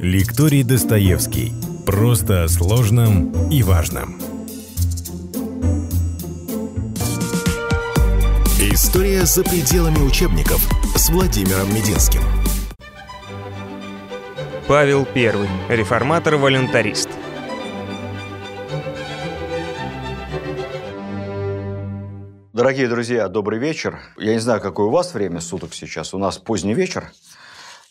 Лекторий Достоевский. Просто о сложном и важном. История за пределами учебников с Владимиром Мединским. Павел I. Реформатор-волюнтарист. Дорогие друзья, добрый вечер. Я не знаю, какое у вас время суток сейчас. У нас поздний вечер.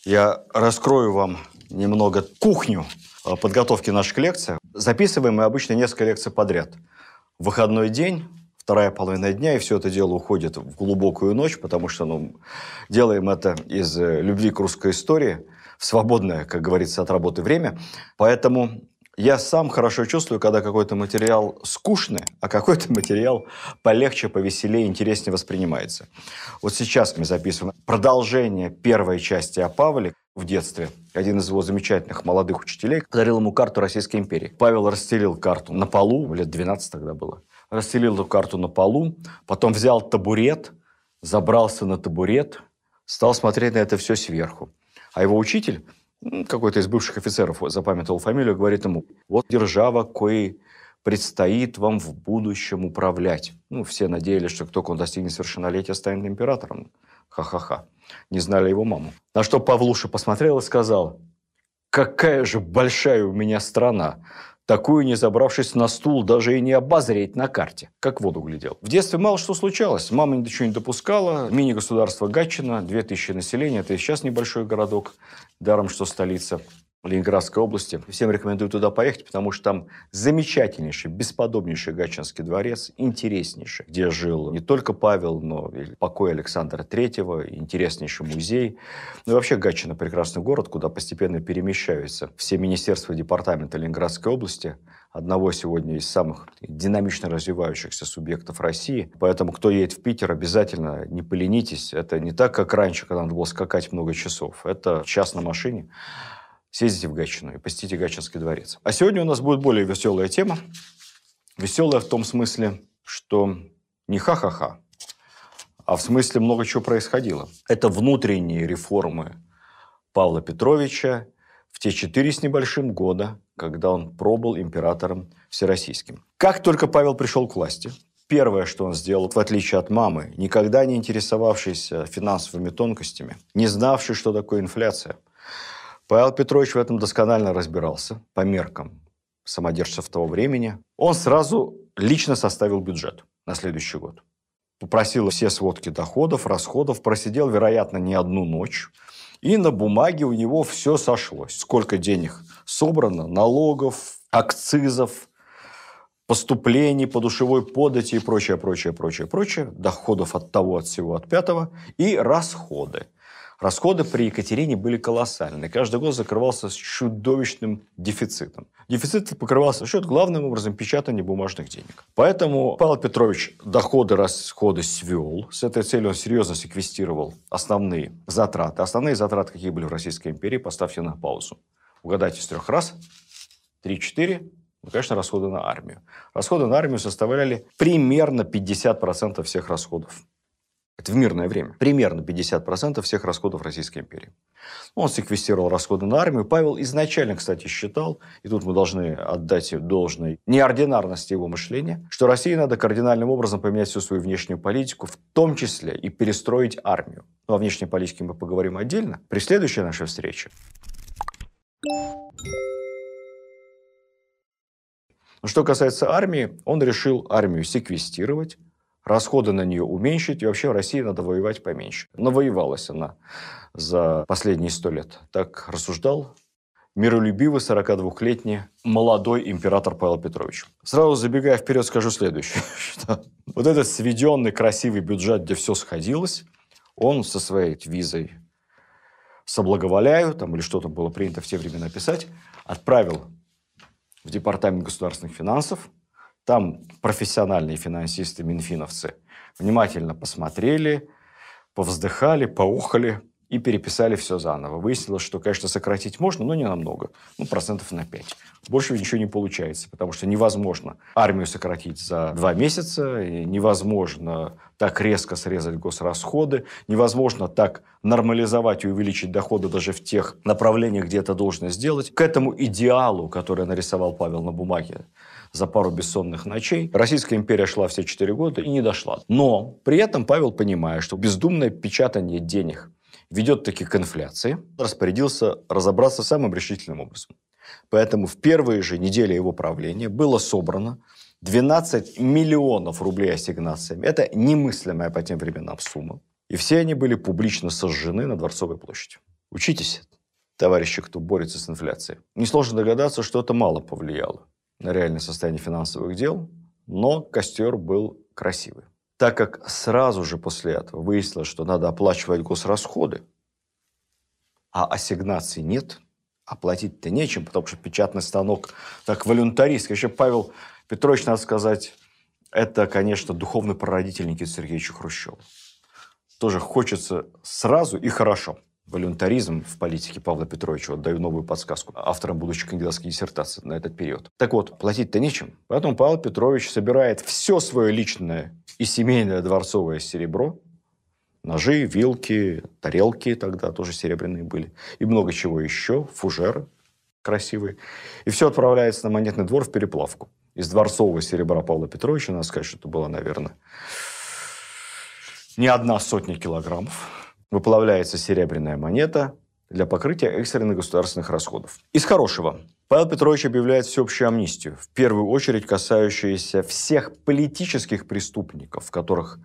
Я раскрою вам немного кухню э, подготовки наших лекций. Записываем мы обычно несколько лекций подряд. выходной день, вторая половина дня, и все это дело уходит в глубокую ночь, потому что ну, делаем это из э, любви к русской истории, в свободное, как говорится, от работы время. Поэтому я сам хорошо чувствую, когда какой-то материал скучный, а какой-то материал полегче, повеселее, интереснее воспринимается. Вот сейчас мы записываем продолжение первой части о Павле в детстве. Один из его замечательных молодых учителей подарил ему карту Российской империи. Павел расстелил карту на полу, лет 12 тогда было. Расстелил эту карту на полу, потом взял табурет, забрался на табурет, стал смотреть на это все сверху. А его учитель, какой-то из бывших офицеров запамятовал фамилию, говорит ему, вот держава, кое предстоит вам в будущем управлять. Ну, все надеялись, что только он достигнет совершеннолетия, станет императором. Ха-ха-ха не знали его маму. На что Павлуша посмотрел и сказал, какая же большая у меня страна. Такую, не забравшись на стул, даже и не обозреть на карте. Как воду глядел. В детстве мало что случалось. Мама ничего не допускала. Мини-государство Гатчина, 2000 населения. Это и сейчас небольшой городок. Даром, что столица. Ленинградской области. Всем рекомендую туда поехать, потому что там замечательнейший, бесподобнейший Гатчинский дворец, интереснейший, где жил не только Павел, но и покой Александра Третьего, интереснейший музей. Ну и вообще Гатчина прекрасный город, куда постепенно перемещаются все министерства и департаменты Ленинградской области, одного сегодня из самых динамично развивающихся субъектов России. Поэтому, кто едет в Питер, обязательно не поленитесь. Это не так, как раньше, когда надо было скакать много часов. Это час на машине съездите в Гатчину и посетите Гатчинский дворец. А сегодня у нас будет более веселая тема. Веселая в том смысле, что не ха-ха-ха, а в смысле много чего происходило. Это внутренние реформы Павла Петровича в те четыре с небольшим года, когда он пробыл императором всероссийским. Как только Павел пришел к власти, первое, что он сделал, в отличие от мамы, никогда не интересовавшийся финансовыми тонкостями, не знавший, что такое инфляция, Павел Петрович в этом досконально разбирался по меркам самодержцев того времени. Он сразу лично составил бюджет на следующий год. Попросил все сводки доходов, расходов, просидел, вероятно, не одну ночь. И на бумаге у него все сошлось. Сколько денег собрано, налогов, акцизов, поступлений, подушевой подати и прочее, прочее, прочее, прочее. Доходов от того, от всего, от пятого. И расходы. Расходы при Екатерине были колоссальны. Каждый год закрывался с чудовищным дефицитом. Дефицит покрывался за счет, главным образом, печатания бумажных денег. Поэтому Павел Петрович доходы, расходы свел. С этой целью он серьезно секвестировал основные затраты. Основные затраты, какие были в Российской империи, поставьте на паузу. Угадайте с трех раз. Три-четыре. Ну, конечно, расходы на армию. Расходы на армию составляли примерно 50% всех расходов это в мирное время. Примерно 50% всех расходов Российской империи. Он секвестировал расходы на армию. Павел изначально, кстати, считал, и тут мы должны отдать должной неординарности его мышления, что России надо кардинальным образом поменять всю свою внешнюю политику, в том числе и перестроить армию. Ну, о внешней политике мы поговорим отдельно при следующей нашей встрече. Что касается армии, он решил армию секвестировать, расходы на нее уменьшить, и вообще в России надо воевать поменьше. Навоевалась она за последние сто лет. Так рассуждал миролюбивый 42-летний молодой император Павел Петрович. Сразу забегая вперед, скажу следующее. Что вот этот сведенный красивый бюджет, где все сходилось, он со своей визой соблаговоляю, там, или что то было принято в те времена писать, отправил в Департамент государственных финансов, там профессиональные финансисты, минфиновцы, внимательно посмотрели, повздыхали, поухали и переписали все заново. Выяснилось, что, конечно, сократить можно, но не намного. Ну, процентов на 5. Больше ничего не получается, потому что невозможно армию сократить за два месяца, невозможно так резко срезать госрасходы, невозможно так нормализовать и увеличить доходы даже в тех направлениях, где это должно сделать. К этому идеалу, который нарисовал Павел на бумаге, за пару бессонных ночей. Российская империя шла все четыре года и не дошла. Но при этом Павел, понимая, что бездумное печатание денег ведет таки к инфляции, распорядился разобраться самым решительным образом. Поэтому в первые же недели его правления было собрано 12 миллионов рублей ассигнациями. Это немыслимая по тем временам сумма. И все они были публично сожжены на Дворцовой площади. Учитесь, товарищи, кто борется с инфляцией. Несложно догадаться, что это мало повлияло реальное состояние финансовых дел, но костер был красивый. Так как сразу же после этого выяснилось, что надо оплачивать госрасходы, а ассигнаций нет, оплатить-то нечем, потому что печатный станок так волюнтаристский. Еще Павел Петрович, надо сказать, это, конечно, духовный прародитель Никиты Сергеевича Хрущева. Тоже хочется сразу и хорошо волюнтаризм в политике Павла Петровича. Вот даю новую подсказку авторам будущей кандидатской диссертации на этот период. Так вот, платить-то нечем. Поэтому Павел Петрович собирает все свое личное и семейное дворцовое серебро, ножи, вилки, тарелки тогда тоже серебряные были, и много чего еще, фужеры красивые. И все отправляется на монетный двор в переплавку. Из дворцового серебра Павла Петровича, надо сказать, что это было, наверное, не одна сотня килограммов выплавляется серебряная монета для покрытия экстренных государственных расходов. Из хорошего. Павел Петрович объявляет всеобщую амнистию, в первую очередь касающуюся всех политических преступников, которых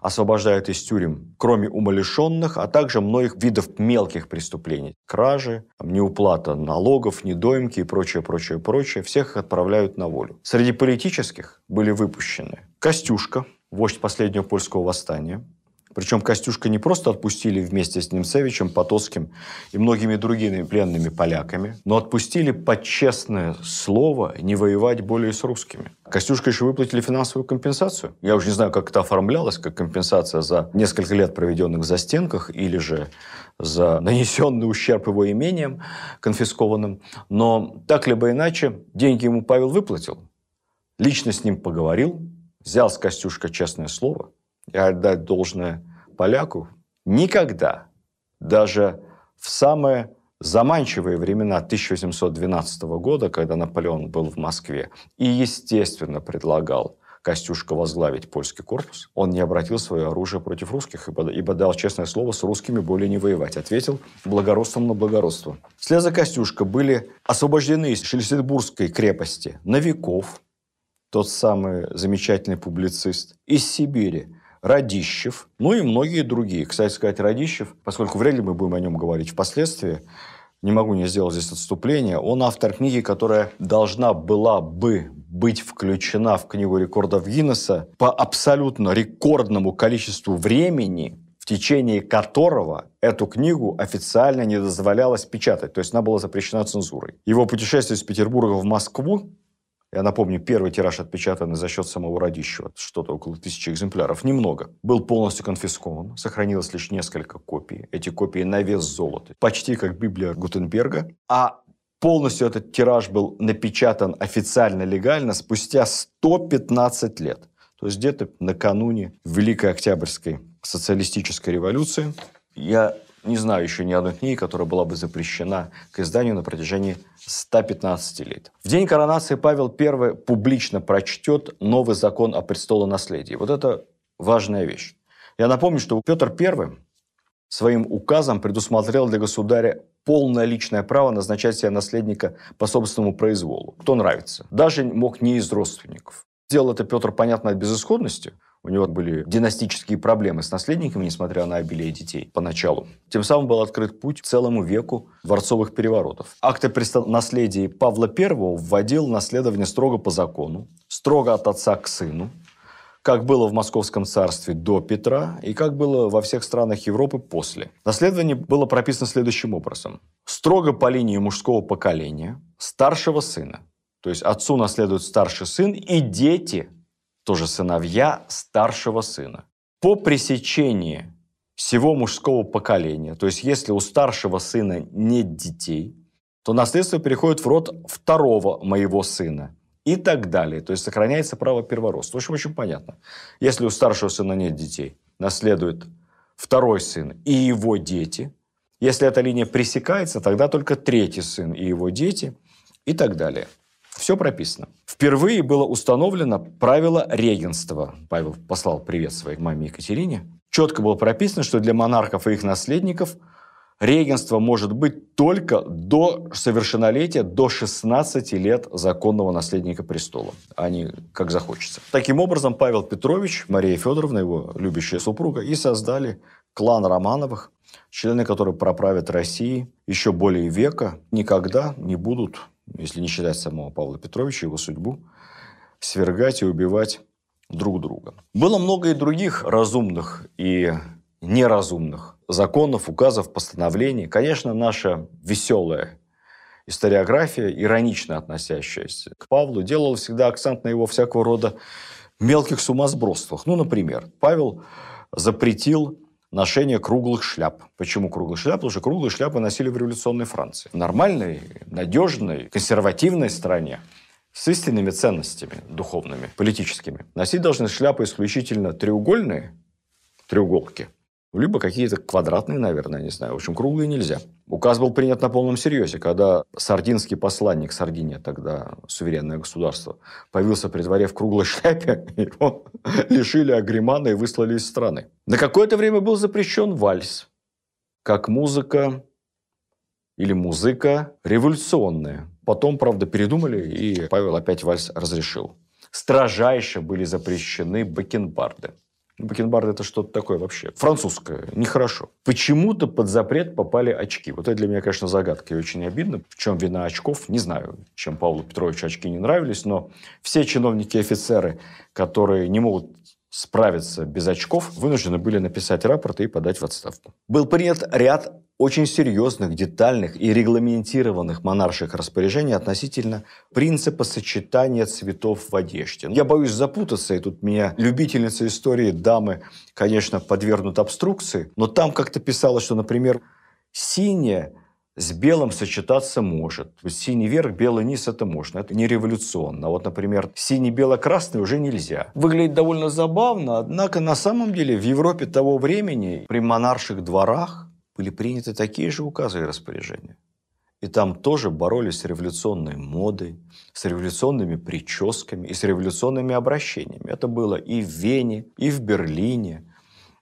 освобождают из тюрем, кроме умалишенных, а также многих видов мелких преступлений. Кражи, неуплата налогов, недоимки и прочее, прочее, прочее. Всех их отправляют на волю. Среди политических были выпущены Костюшка, вождь последнего польского восстания, причем Костюшка не просто отпустили вместе с Немцевичем, Потоцким и многими другими пленными поляками, но отпустили под честное слово не воевать более с русскими. Костюшка еще выплатили финансовую компенсацию. Я уже не знаю, как это оформлялось, как компенсация за несколько лет, проведенных за стенках, или же за нанесенный ущерб его имениям конфискованным. Но так либо иначе, деньги ему Павел выплатил. Лично с ним поговорил, взял с Костюшка честное слово – и отдать должное поляку, никогда, даже в самые заманчивые времена 1812 года, когда Наполеон был в Москве и, естественно, предлагал Костюшка возглавить польский корпус, он не обратил свое оружие против русских, ибо, ибо дал честное слово с русскими более не воевать. Ответил благородством на благородство. Вслед за Костюшка были освобождены из Шлиссельбургской крепости Новиков, тот самый замечательный публицист, из Сибири Радищев, ну и многие другие. Кстати сказать, Радищев, поскольку вряд ли мы будем о нем говорить впоследствии, не могу не сделать здесь отступление, он автор книги, которая должна была бы быть включена в книгу рекордов Гиннесса по абсолютно рекордному количеству времени, в течение которого эту книгу официально не дозволялось печатать. То есть она была запрещена цензурой. Его путешествие из Петербурга в Москву я напомню, первый тираж отпечатанный за счет самого Радищева, что-то около тысячи экземпляров, немного, был полностью конфискован. Сохранилось лишь несколько копий. Эти копии на вес золота. Почти как Библия Гутенберга. А полностью этот тираж был напечатан официально, легально спустя 115 лет. То есть где-то накануне Великой Октябрьской социалистической революции. Я не знаю еще ни одной книги, которая была бы запрещена к изданию на протяжении 115 лет. В день коронации Павел I публично прочтет новый закон о престолонаследии. Вот это важная вещь. Я напомню, что Петр I своим указом предусмотрел для государя полное личное право назначать себе наследника по собственному произволу. Кто нравится. Даже мог не из родственников. Сделал это Петр, понятно, от безысходности – у него были династические проблемы с наследниками, несмотря на обилие детей поначалу. Тем самым был открыт путь целому веку дворцовых переворотов. Акт о наследии Павла I вводил наследование строго по закону, строго от отца к сыну, как было в Московском царстве до Петра и как было во всех странах Европы после. Наследование было прописано следующим образом. Строго по линии мужского поколения, старшего сына. То есть отцу наследует старший сын, и дети тоже сыновья старшего сына. По пресечении всего мужского поколения. То есть, если у старшего сына нет детей, то наследство переходит в род второго моего сына и так далее. То есть, сохраняется право первородства. В общем, очень понятно. Если у старшего сына нет детей, наследует второй сын и его дети. Если эта линия пресекается, тогда только третий сын и его дети и так далее. Все прописано. Впервые было установлено правило регенства. Павел послал привет своей маме Екатерине. Четко было прописано, что для монархов и их наследников регенство может быть только до совершеннолетия, до 16 лет законного наследника престола, а не как захочется. Таким образом, Павел Петрович, Мария Федоровна, его любящая супруга, и создали клан Романовых, члены которых проправят России еще более века, никогда не будут если не считать самого Павла Петровича, его судьбу, свергать и убивать друг друга. Было много и других разумных и неразумных законов, указов, постановлений. Конечно, наша веселая историография, иронично относящаяся к Павлу, делала всегда акцент на его всякого рода мелких сумасбродствах. Ну, например, Павел запретил ношение круглых шляп. Почему круглых шляп? Потому что круглые шляпы носили в революционной Франции. В нормальной, надежной, консервативной стране с истинными ценностями духовными, политическими. Носить должны шляпы исключительно треугольные, треуголки, либо какие-то квадратные, наверное, не знаю. В общем, круглые нельзя. Указ был принят на полном серьезе, когда сардинский посланник, Сардиния тогда суверенное государство, появился при дворе в круглой шляпе, его лишили агримана и выслали из страны. На какое-то время был запрещен вальс, как музыка или музыка революционная. Потом, правда, передумали, и Павел опять вальс разрешил. Строжайше были запрещены бакенбарды. Бакенбарды – это что-то такое вообще. Французское. Нехорошо. Почему-то под запрет попали очки. Вот это для меня, конечно, загадка и очень обидно. В чем вина очков? Не знаю, чем Павлу Петровичу очки не нравились, но все чиновники и офицеры, которые не могут справиться без очков, вынуждены были написать рапорт и подать в отставку. Был принят ряд очень серьезных, детальных и регламентированных монарших распоряжений относительно принципа сочетания цветов в одежде. Я боюсь запутаться, и тут меня любительница истории дамы, конечно, подвергнут обструкции, но там как-то писалось, что, например, синее с белым сочетаться может. Синий верх, белый низ – это можно. Это не революционно. А вот, например, синий-бело-красный уже нельзя. Выглядит довольно забавно, однако на самом деле в Европе того времени при монарших дворах были приняты такие же указы и распоряжения. И там тоже боролись с революционной модой, с революционными прическами и с революционными обращениями. Это было и в Вене, и в Берлине,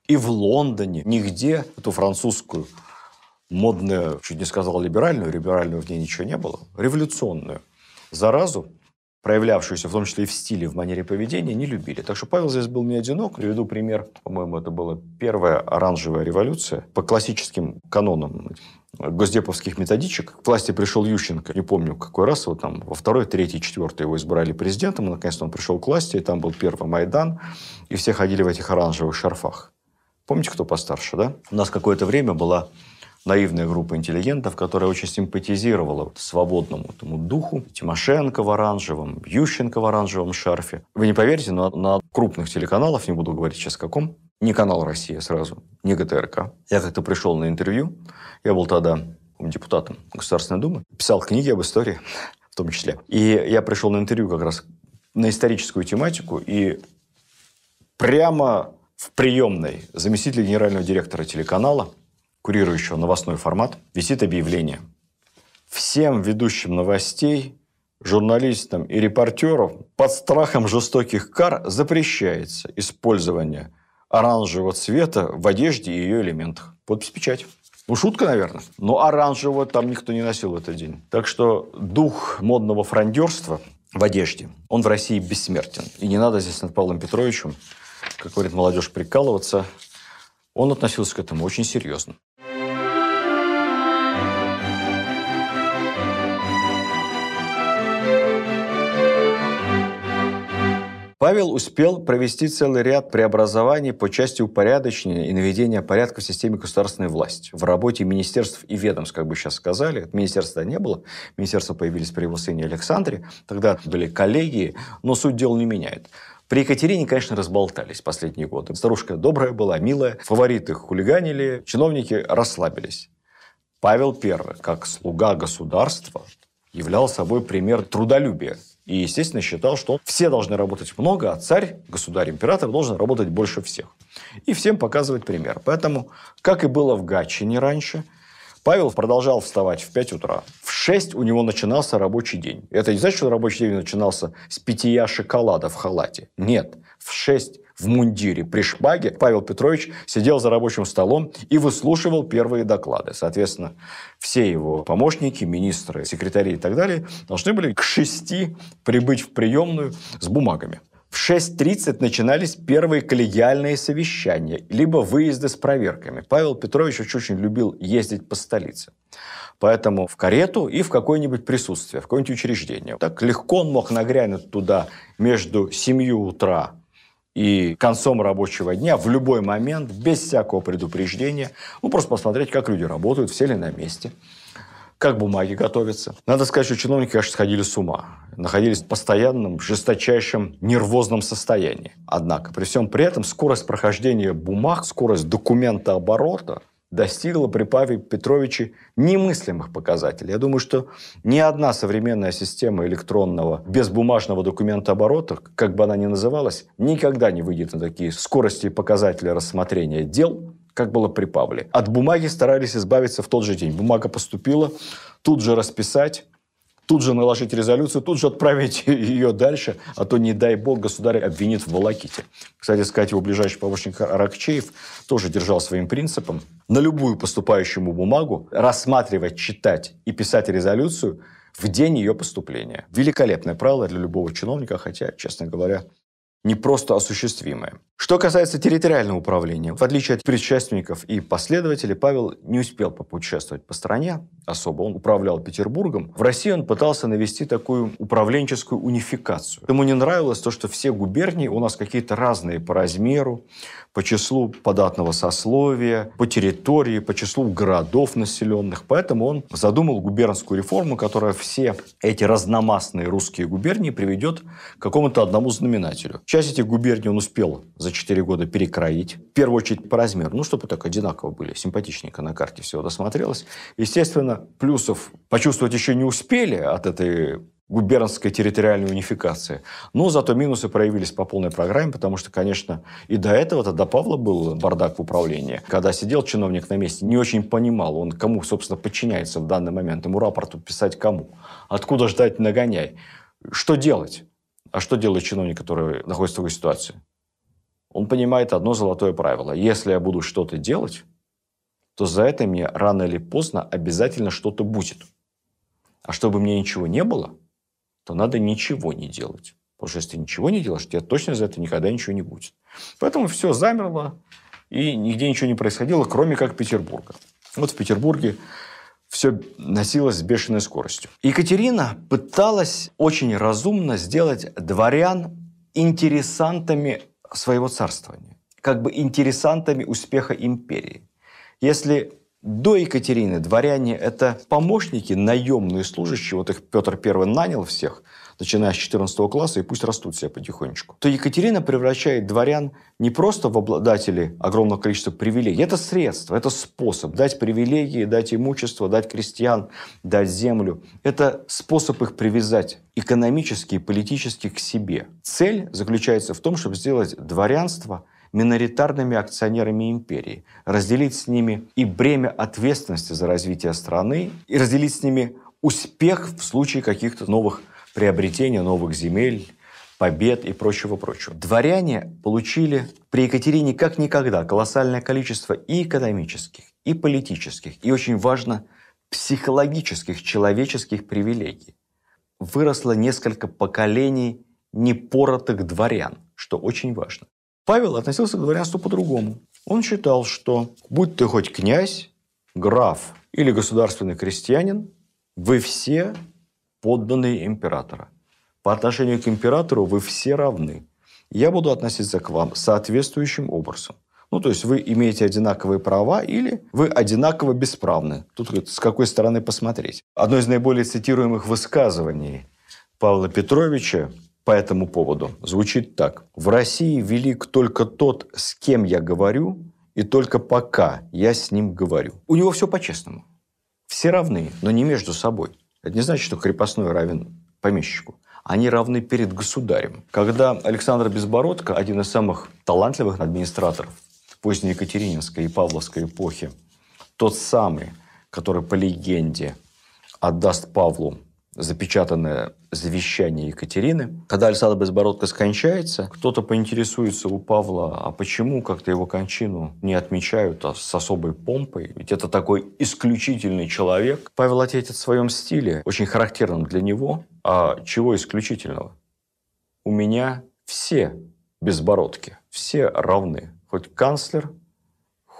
и в Лондоне. Нигде эту французскую модную, чуть не сказал либеральную, либеральную в ней ничего не было, революционную заразу, проявлявшуюся в том числе и в стиле, в манере поведения, не любили. Так что Павел здесь был не одинок. Приведу пример. По-моему, это была первая оранжевая революция. По классическим канонам госдеповских методичек к власти пришел Ющенко. Не помню, какой раз. Вот там во второй, третий, четвертый его избрали президентом. И, наконец-то он пришел к власти. И там был первый Майдан. И все ходили в этих оранжевых шарфах. Помните, кто постарше, да? У нас какое-то время была наивная группа интеллигентов, которая очень симпатизировала свободному этому духу. Тимошенко в оранжевом, Ющенко в оранжевом шарфе. Вы не поверите, но на крупных телеканалах, не буду говорить сейчас каком, не канал «Россия» сразу, не ГТРК. Я как-то пришел на интервью, я был тогда депутатом Государственной Думы, писал книги об истории в том числе. И я пришел на интервью как раз на историческую тематику, и прямо в приемной заместитель генерального директора телеканала курирующего новостной формат, висит объявление. Всем ведущим новостей, журналистам и репортерам под страхом жестоких кар запрещается использование оранжевого цвета в одежде и ее элементах. Подпись печать. Ну, шутка, наверное. Но оранжевого там никто не носил в этот день. Так что дух модного фрондерства в одежде, он в России бессмертен. И не надо здесь над Павлом Петровичем, как говорит молодежь, прикалываться. Он относился к этому очень серьезно. Павел успел провести целый ряд преобразований по части упорядочения и наведения порядка в системе государственной власти. В работе министерств и ведомств, как бы сейчас сказали, министерства не было, министерства появились при его сыне Александре, тогда были коллегии, но суть дела не меняет. При Екатерине, конечно, разболтались последние годы. Старушка добрая была, милая, фавориты хулиганили, чиновники расслабились. Павел I, как слуга государства, являл собой пример трудолюбия. И, естественно, считал, что все должны работать много, а царь, государь-император должен работать больше всех. И всем показывать пример. Поэтому, как и было в Гатчине раньше, Павел продолжал вставать в 5 утра. В 6 у него начинался рабочий день. Это не значит, что рабочий день начинался с питья шоколада в халате. Нет. В 6 в мундире при шпаге Павел Петрович сидел за рабочим столом и выслушивал первые доклады. Соответственно, все его помощники, министры, секретари и так далее должны были к шести прибыть в приемную с бумагами. В 6.30 начинались первые коллегиальные совещания, либо выезды с проверками. Павел Петрович очень любил ездить по столице. Поэтому в карету и в какое-нибудь присутствие, в какое-нибудь учреждение. Так легко он мог нагрянуть туда между 7 утра и концом рабочего дня в любой момент, без всякого предупреждения, ну, просто посмотреть, как люди работают, все ли на месте, как бумаги готовятся. Надо сказать, что чиновники, конечно, сходили с ума. Находились в постоянном, жесточайшем нервозном состоянии. Однако, при всем при этом, скорость прохождения бумаг, скорость документа оборота достигла при Паве Петровиче немыслимых показателей. Я думаю, что ни одна современная система электронного безбумажного документа оборота, как бы она ни называлась, никогда не выйдет на такие скорости и показатели рассмотрения дел, как было при Павле. От бумаги старались избавиться в тот же день. Бумага поступила, тут же расписать, тут же наложить резолюцию, тут же отправить ее дальше, а то, не дай бог, государь обвинит в волоките. Кстати сказать, его ближайший помощник Аракчеев тоже держал своим принципом на любую поступающую бумагу рассматривать, читать и писать резолюцию в день ее поступления. Великолепное правило для любого чиновника, хотя, честно говоря, не просто осуществимое. Что касается территориального управления, в отличие от предшественников и последователей, Павел не успел попутешествовать по стране особо. Он управлял Петербургом. В России он пытался навести такую управленческую унификацию. Ему не нравилось то, что все губернии у нас какие-то разные по размеру, по числу податного сословия, по территории, по числу городов населенных. Поэтому он задумал губернскую реформу, которая все эти разномастные русские губернии приведет к какому-то одному знаменателю. Часть этих губерний он успел за 4 года перекроить. В первую очередь по размеру. Ну, чтобы так одинаково были. Симпатичненько на карте все досмотрелось. Естественно, плюсов почувствовать еще не успели от этой губернской территориальной унификации. Но зато минусы проявились по полной программе, потому что, конечно, и до этого-то, до Павла был бардак в управлении. Когда сидел чиновник на месте, не очень понимал, он кому, собственно, подчиняется в данный момент, ему рапорт писать кому, откуда ждать нагоняй, что делать. А что делает чиновник, который находится в такой ситуации? Он понимает одно золотое правило. Если я буду что-то делать, то за это мне рано или поздно обязательно что-то будет. А чтобы мне ничего не было – то надо ничего не делать. Потому что если ты ничего не делаешь, тебе точно за это никогда ничего не будет. Поэтому все замерло, и нигде ничего не происходило, кроме как Петербурга. Вот в Петербурге все носилось с бешеной скоростью. Екатерина пыталась очень разумно сделать дворян интересантами своего царствования, как бы интересантами успеха империи. Если до Екатерины дворяне – это помощники, наемные служащие, вот их Петр I нанял всех, начиная с 14 класса, и пусть растут себе потихонечку. То Екатерина превращает дворян не просто в обладателей огромного количества привилегий. Это средство, это способ дать привилегии, дать имущество, дать крестьян, дать землю. Это способ их привязать экономически и политически к себе. Цель заключается в том, чтобы сделать дворянство – миноритарными акционерами империи, разделить с ними и бремя ответственности за развитие страны, и разделить с ними успех в случае каких-то новых приобретений, новых земель, побед и прочего-прочего. Дворяне получили при Екатерине как никогда колоссальное количество и экономических, и политических, и очень важно, психологических, человеческих привилегий. Выросло несколько поколений непоротых дворян, что очень важно. Павел относился к дворянству по-другому. Он считал, что будь ты хоть князь, граф или государственный крестьянин, вы все подданные императора. По отношению к императору вы все равны. Я буду относиться к вам соответствующим образом. Ну, то есть вы имеете одинаковые права или вы одинаково бесправны. Тут с какой стороны посмотреть. Одно из наиболее цитируемых высказываний Павла Петровича по этому поводу звучит так. В России велик только тот, с кем я говорю, и только пока я с ним говорю. У него все по-честному. Все равны, но не между собой. Это не значит, что крепостной равен помещику. Они равны перед государем. Когда Александр Безбородко, один из самых талантливых администраторов поздней Екатерининской и Павловской эпохи, тот самый, который по легенде отдаст Павлу запечатанное завещание Екатерины. Когда Александр Безбородко скончается, кто-то поинтересуется у Павла, а почему как-то его кончину не отмечают а с особой помпой? Ведь это такой исключительный человек. Павел ответит в своем стиле, очень характерном для него. А чего исключительного? У меня все безбородки, все равны. Хоть канцлер,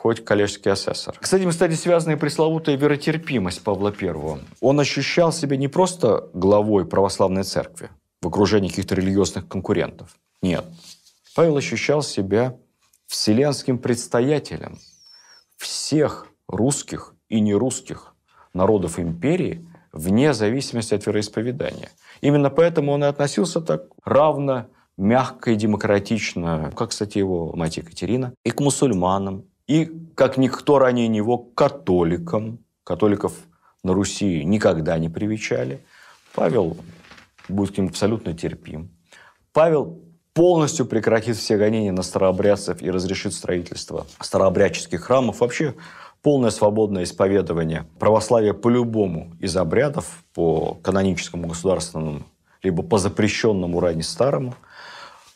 хоть коллежский асессор. С этим, кстати, связана пресловутая веротерпимость Павла I. Он ощущал себя не просто главой православной церкви в окружении каких-то религиозных конкурентов. Нет. Павел ощущал себя вселенским предстоятелем всех русских и нерусских народов империи вне зависимости от вероисповедания. Именно поэтому он и относился так равно, мягко и демократично, как, кстати, его мать Екатерина, и к мусульманам, и, как никто ранее него, католикам. Католиков на Руси никогда не привечали. Павел будет к ним абсолютно терпим. Павел полностью прекратит все гонения на старообрядцев и разрешит строительство старообрядческих храмов. Вообще полное свободное исповедование православия по любому из обрядов, по каноническому государственному, либо по запрещенному ранее старому.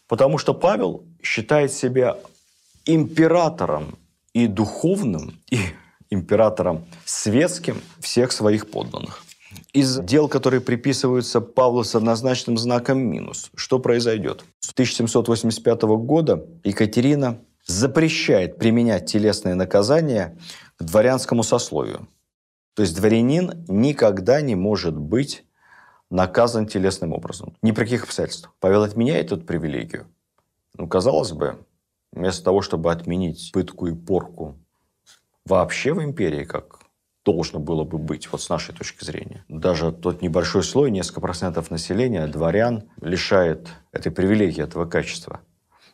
Потому что Павел считает себя императором и духовным, и императором светским всех своих подданных. Из дел, которые приписываются Павлу с однозначным знаком минус, что произойдет? С 1785 года Екатерина запрещает применять телесные наказания к дворянскому сословию. То есть дворянин никогда не может быть наказан телесным образом. Ни при каких обстоятельствах. Павел отменяет эту привилегию. Ну, казалось бы, вместо того, чтобы отменить пытку и порку вообще в империи, как должно было бы быть, вот с нашей точки зрения. Даже тот небольшой слой, несколько процентов населения, дворян, лишает этой привилегии, этого качества.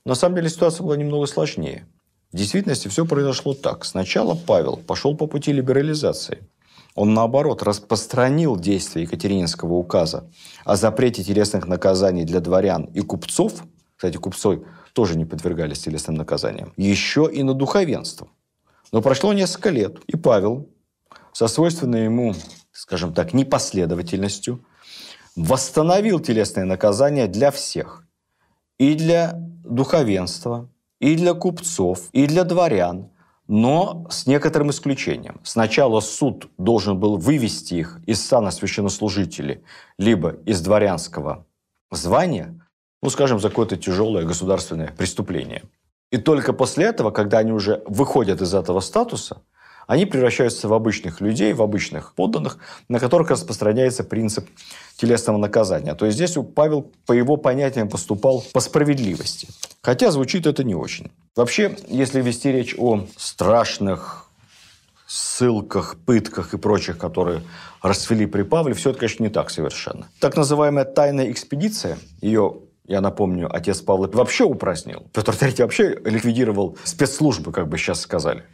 На самом деле ситуация была немного сложнее. В действительности все произошло так. Сначала Павел пошел по пути либерализации. Он, наоборот, распространил действие Екатерининского указа о запрете телесных наказаний для дворян и купцов. Кстати, купцов тоже не подвергались телесным наказаниям. Еще и на духовенство. Но прошло несколько лет, и Павел со свойственной ему, скажем так, непоследовательностью восстановил телесные наказания для всех. И для духовенства, и для купцов, и для дворян, но с некоторым исключением. Сначала суд должен был вывести их из сана священнослужителей, либо из дворянского звания, ну, скажем, за какое-то тяжелое государственное преступление. И только после этого, когда они уже выходят из этого статуса, они превращаются в обычных людей, в обычных подданных, на которых распространяется принцип телесного наказания. То есть здесь Павел, по его понятиям, поступал по справедливости. Хотя звучит это не очень. Вообще, если вести речь о страшных ссылках, пытках и прочих, которые расцвели при Павле, все это, конечно, не так совершенно. Так называемая тайная экспедиция, ее я напомню, отец Павла вообще упразднил. Петр III вообще ликвидировал спецслужбы, как бы сейчас сказали.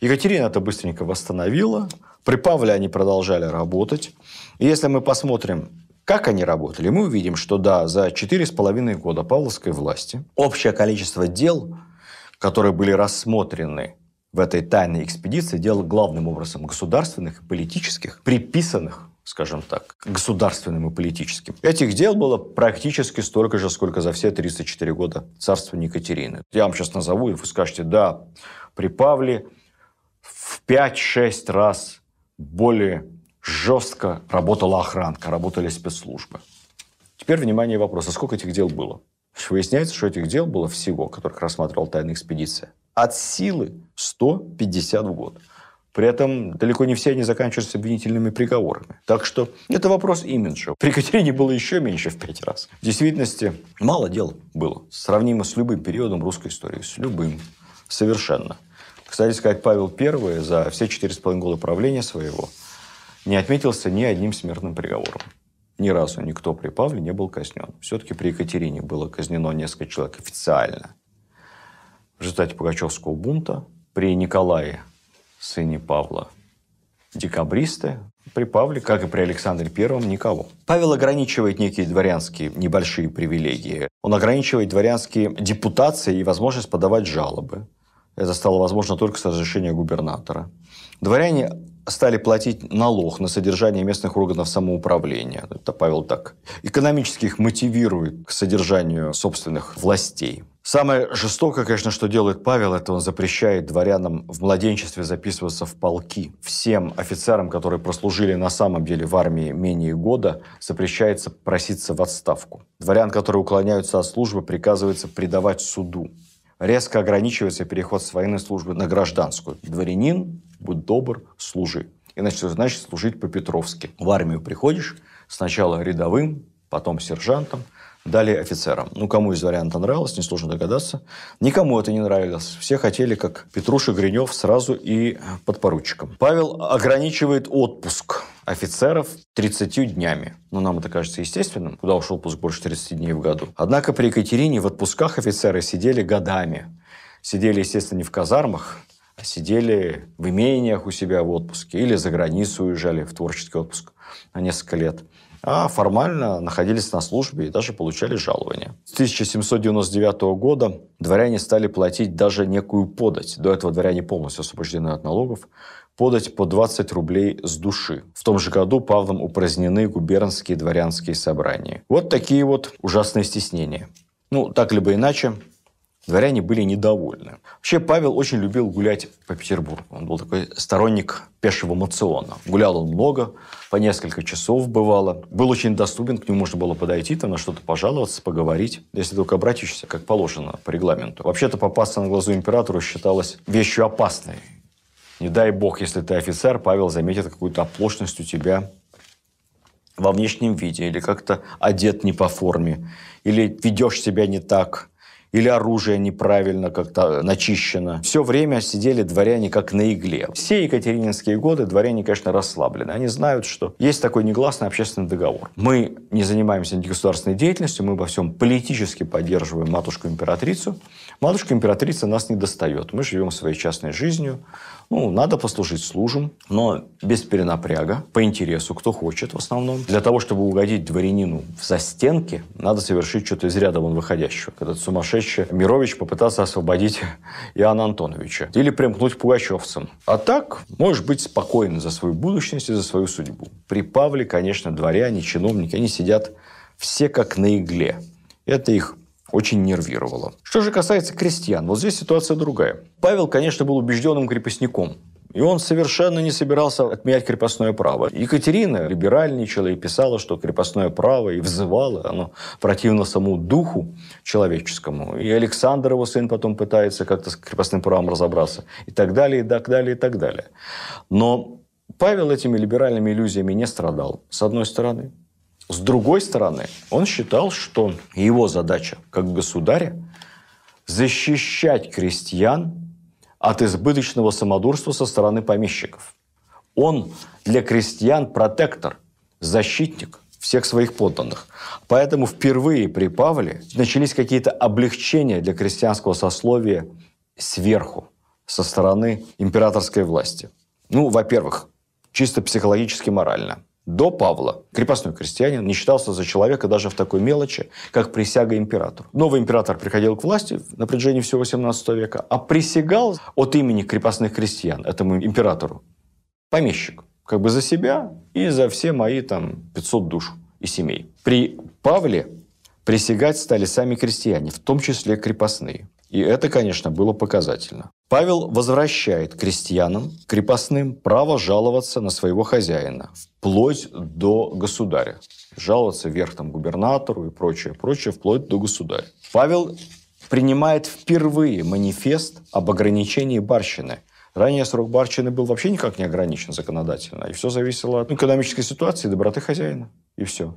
Екатерина это быстренько восстановила. При Павле они продолжали работать. И если мы посмотрим, как они работали, мы увидим, что да, за четыре с половиной года павловской власти общее количество дел, которые были рассмотрены в этой тайной экспедиции, дел главным образом государственных и политических, приписанных скажем так, государственным и политическим. Этих дел было практически столько же, сколько за все 34 года царствования Екатерины. Я вам сейчас назову, и вы скажете, да, при Павле в 5-6 раз более жестко работала охранка, работали спецслужбы. Теперь, внимание, вопрос, а сколько этих дел было? Выясняется, что этих дел было всего, которых рассматривала тайная экспедиция, от силы 150 в год. При этом далеко не все они заканчиваются обвинительными приговорами. Так что это вопрос имиджа. При Екатерине было еще меньше в пять раз. В действительности мало дел было. Сравнимо с любым периодом русской истории. С любым. Совершенно. Кстати сказать, Павел I за все четыре с половиной года правления своего не отметился ни одним смертным приговором. ни разу никто при Павле не был казнен. Все-таки при Екатерине было казнено несколько человек официально. В результате Пугачевского бунта при Николае, сыне Павла, декабристы, при Павле, как и при Александре Первом, никого. Павел ограничивает некие дворянские небольшие привилегии. Он ограничивает дворянские депутации и возможность подавать жалобы. Это стало возможно только с разрешения губернатора. Дворяне стали платить налог на содержание местных органов самоуправления. Это Павел так экономически их мотивирует к содержанию собственных властей. Самое жестокое, конечно, что делает Павел, это он запрещает дворянам в младенчестве записываться в полки. Всем офицерам, которые прослужили на самом деле в армии менее года, запрещается проситься в отставку. Дворян, которые уклоняются от службы, приказывается предавать суду. Резко ограничивается переход с военной службы на гражданскую. Дворянин, будь добр, служи. Иначе значит служить по-петровски. В армию приходишь сначала рядовым, потом сержантом – Далее офицерам. Ну, кому из вариантов нравилось, несложно догадаться. Никому это не нравилось. Все хотели, как Петруша Гринев, сразу и подпоручиком. Павел ограничивает отпуск офицеров 30 днями. Ну, нам это кажется естественным. Куда ушел отпуск больше 30 дней в году? Однако при Екатерине в отпусках офицеры сидели годами. Сидели, естественно, не в казармах, а сидели в имениях у себя в отпуске или за границу уезжали в творческий отпуск на несколько лет а формально находились на службе и даже получали жалования. С 1799 года дворяне стали платить даже некую подать. До этого дворяне полностью освобождены от налогов. Подать по 20 рублей с души. В том же году Павлом упразднены губернские дворянские собрания. Вот такие вот ужасные стеснения. Ну, так либо иначе, дворяне были недовольны. Вообще Павел очень любил гулять по Петербургу. Он был такой сторонник пешего мациона. Гулял он много, по несколько часов бывало. Был очень доступен, к нему можно было подойти, там на что-то пожаловаться, поговорить, если только обратишься, как положено по регламенту. Вообще-то попасться на глазу императору считалось вещью опасной. Не дай бог, если ты офицер, Павел заметит какую-то оплошность у тебя во внешнем виде, или как-то одет не по форме, или ведешь себя не так, или оружие неправильно как-то начищено. Все время сидели дворяне как на игле. Все екатерининские годы дворяне, конечно, расслаблены. Они знают, что есть такой негласный общественный договор. Мы не занимаемся государственной деятельностью, мы во всем политически поддерживаем матушку-императрицу. Матушка-императрица нас не достает. Мы живем своей частной жизнью, ну, надо послужить служим, но без перенапряга, по интересу, кто хочет в основном. Для того, чтобы угодить дворянину в застенке, надо совершить что-то из ряда вон выходящего. Этот сумасшедший Мирович попытаться освободить Иоанна Антоновича. Или примкнуть пугачевцам. А так, можешь быть спокоен за свою будущность и за свою судьбу. При Павле, конечно, дворяне, чиновники, они сидят все как на игле. Это их очень нервировало. Что же касается крестьян, вот здесь ситуация другая. Павел, конечно, был убежденным крепостником. И он совершенно не собирался отменять крепостное право. Екатерина либеральничала и писала, что крепостное право и взывала, оно противно самому духу человеческому. И Александр, его сын, потом пытается как-то с крепостным правом разобраться. И так далее, и так далее, и так далее. Но Павел этими либеральными иллюзиями не страдал, с одной стороны. С другой стороны, он считал, что его задача как государя защищать крестьян от избыточного самодурства со стороны помещиков. Он для крестьян протектор, защитник всех своих подданных. Поэтому впервые при Павле начались какие-то облегчения для крестьянского сословия сверху, со стороны императорской власти. Ну, во-первых, чисто психологически морально – до Павла крепостной крестьянин не считался за человека даже в такой мелочи, как присяга императору. Новый император приходил к власти на протяжении всего 18 века, а присягал от имени крепостных крестьян этому императору помещик. Как бы за себя и за все мои там 500 душ и семей. При Павле присягать стали сами крестьяне, в том числе крепостные. И это, конечно, было показательно. Павел возвращает крестьянам, крепостным, право жаловаться на своего хозяина, вплоть до государя. Жаловаться вверх там губернатору и прочее, прочее, вплоть до государя. Павел принимает впервые манифест об ограничении барщины. Ранее срок барщины был вообще никак не ограничен законодательно. И все зависело от экономической ситуации, доброты хозяина. И все.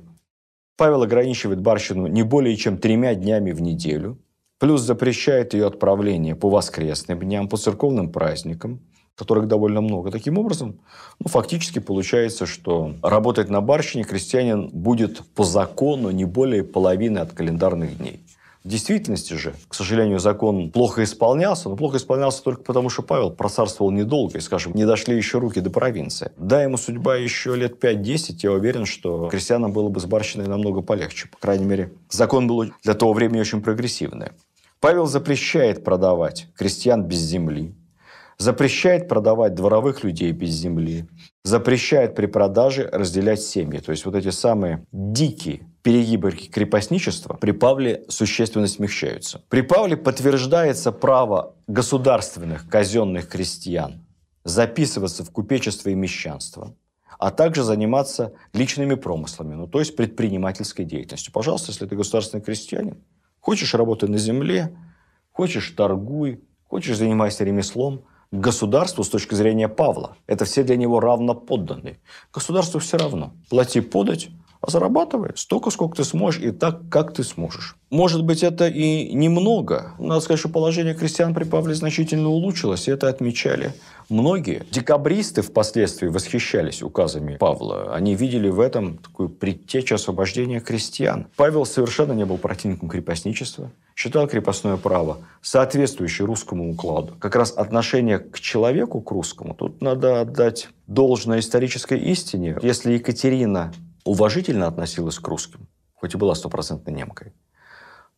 Павел ограничивает барщину не более чем тремя днями в неделю – Плюс запрещает ее отправление по воскресным дням, по церковным праздникам. которых довольно много. Таким образом, ну, фактически получается, что работать на барщине крестьянин будет по закону не более половины от календарных дней. В действительности же, к сожалению, закон плохо исполнялся, но плохо исполнялся только потому, что Павел просарствовал недолго, и, скажем, не дошли еще руки до провинции. Да, ему судьба еще лет 5-10, я уверен, что крестьянам было бы с барщиной намного полегче. По крайней мере, закон был для того времени очень прогрессивный. Павел запрещает продавать крестьян без земли, запрещает продавать дворовых людей без земли, запрещает при продаже разделять семьи. То есть вот эти самые дикие перегибы крепостничества при Павле существенно смягчаются. При Павле подтверждается право государственных казенных крестьян записываться в купечество и мещанство, а также заниматься личными промыслами, ну, то есть предпринимательской деятельностью. Пожалуйста, если ты государственный крестьянин, хочешь работать на земле, хочешь торгуй, хочешь занимайся ремеслом, государству с точки зрения Павла. Это все для него равно подданные. Государству все равно. Плати подать, зарабатывай столько, сколько ты сможешь, и так, как ты сможешь. Может быть, это и немного. Надо сказать, что положение крестьян при Павле значительно улучшилось, и это отмечали многие. Декабристы впоследствии восхищались указами Павла. Они видели в этом такую предтечу освобождения крестьян. Павел совершенно не был противником крепостничества, считал крепостное право соответствующее русскому укладу. Как раз отношение к человеку, к русскому, тут надо отдать должное исторической истине. Если Екатерина уважительно относилась к русским, хоть и была стопроцентной немкой,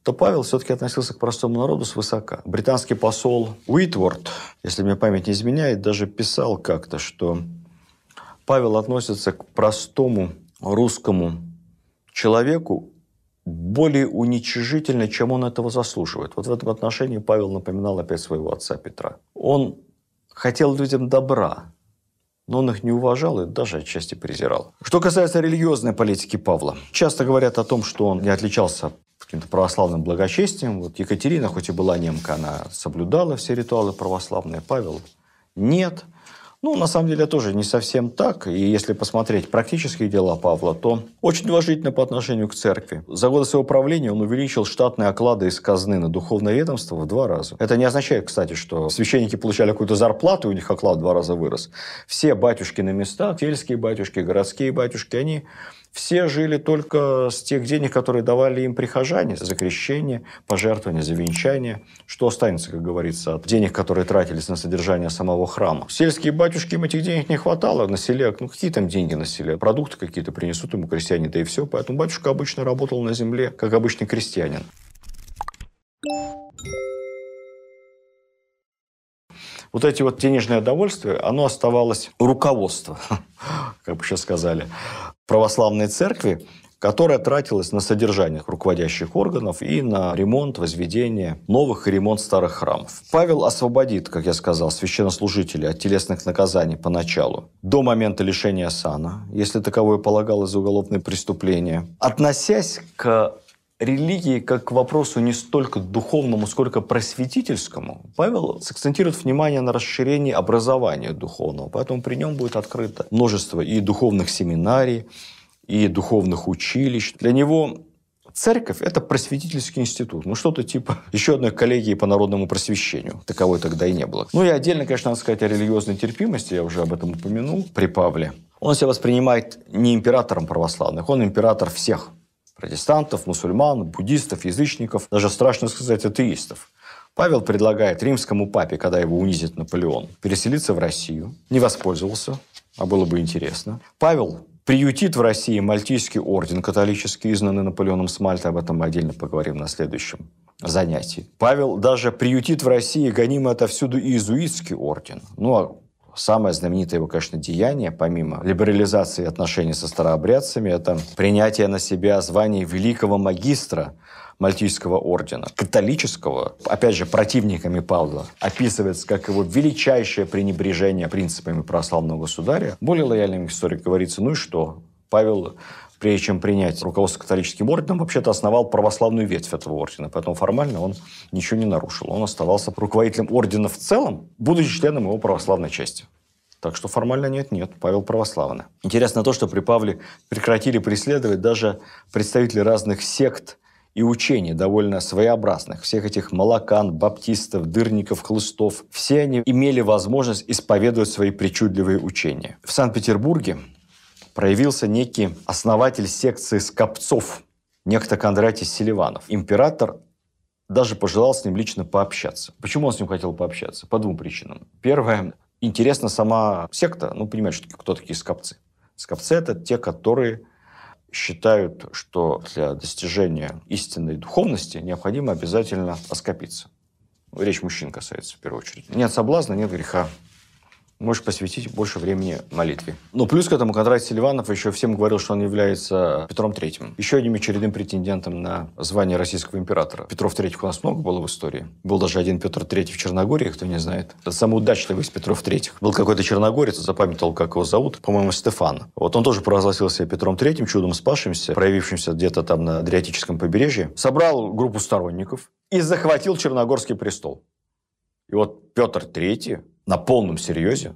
то Павел все-таки относился к простому народу свысока. Британский посол Уитворд, если мне память не изменяет, даже писал как-то, что Павел относится к простому русскому человеку более уничижительно, чем он этого заслуживает. Вот в этом отношении Павел напоминал опять своего отца Петра. Он хотел людям добра, но он их не уважал и даже отчасти презирал. Что касается религиозной политики Павла, часто говорят о том, что он не отличался каким-то православным благочестием. Вот Екатерина, хоть и была немка, она соблюдала все ритуалы православные, Павел нет. Ну, на самом деле, тоже не совсем так. И если посмотреть практические дела Павла, то очень уважительно по отношению к церкви. За годы своего правления он увеличил штатные оклады из казны на духовное ведомство в два раза. Это не означает, кстати, что священники получали какую-то зарплату, и у них оклад в два раза вырос. Все батюшки на местах, сельские батюшки, городские батюшки, они все жили только с тех денег, которые давали им прихожане за крещение, пожертвования, за венчание. Что останется, как говорится, от денег, которые тратились на содержание самого храма. Сельские батюшки, им этих денег не хватало. На селе, ну какие там деньги на селе? Продукты какие-то принесут ему крестьяне, да и все. Поэтому батюшка обычно работал на земле, как обычный крестьянин. Вот эти вот денежные удовольствия, оно оставалось у руководства, как бы сейчас сказали, православной церкви, которая тратилась на содержание руководящих органов и на ремонт, возведение новых и ремонт старых храмов. Павел освободит, как я сказал, священнослужителей от телесных наказаний поначалу, до момента лишения сана, если таковое полагалось за уголовное преступление. Относясь к религии как к вопросу не столько духовному, сколько просветительскому, Павел сакцентирует внимание на расширении образования духовного. Поэтому при нем будет открыто множество и духовных семинарий, и духовных училищ. Для него Церковь – это просветительский институт. Ну, что-то типа еще одной коллегии по народному просвещению. Таковой тогда и не было. Ну, и отдельно, конечно, надо сказать о религиозной терпимости. Я уже об этом упомянул при Павле. Он себя воспринимает не императором православных, он император всех протестантов, мусульман, буддистов, язычников, даже страшно сказать атеистов. Павел предлагает римскому папе, когда его унизит Наполеон, переселиться в Россию. Не воспользовался, а было бы интересно. Павел приютит в России Мальтийский орден католический, изгнанный Наполеоном с Мальты. Об этом мы отдельно поговорим на следующем занятии. Павел даже приютит в России гонимый отовсюду иезуитский орден. Ну, а Самое знаменитое его, конечно, деяние, помимо либерализации отношений со старообрядцами, это принятие на себя звания великого магистра Мальтийского ордена, католического, опять же, противниками Павла, описывается как его величайшее пренебрежение принципами православного государя. Более лояльным историк говорится, ну и что? Павел прежде чем принять руководство католическим орденом, вообще-то основал православную ветвь этого ордена. Поэтому формально он ничего не нарушил. Он оставался руководителем ордена в целом, будучи членом его православной части. Так что формально нет-нет, Павел православный. Интересно то, что при Павле прекратили преследовать даже представители разных сект и учений довольно своеобразных. Всех этих молокан, баптистов, дырников, хлыстов. Все они имели возможность исповедовать свои причудливые учения. В Санкт-Петербурге проявился некий основатель секции скопцов, некто Кондратий Селиванов. Император даже пожелал с ним лично пообщаться. Почему он с ним хотел пообщаться? По двум причинам. Первое, интересна сама секта, ну, понимаете, кто такие скопцы. Скопцы – это те, которые считают, что для достижения истинной духовности необходимо обязательно оскопиться. Речь мужчин касается в первую очередь. Нет соблазна, нет греха можешь посвятить больше времени молитве. Ну, плюс к этому Кондратий Селиванов еще всем говорил, что он является Петром Третьим. Еще одним очередным претендентом на звание российского императора. Петров Третьих у нас много было в истории. Был даже один Петр Третий в Черногории, кто не знает. Это самый удачливый из Петров Третьих. Был какой-то черногорец, запамятовал, как его зовут, по-моему, Стефан. Вот он тоже провозгласился Петром Третьим, чудом спасшимся, проявившимся где-то там на Адриатическом побережье. Собрал группу сторонников и захватил Черногорский престол. И вот Петр Третий на полном серьезе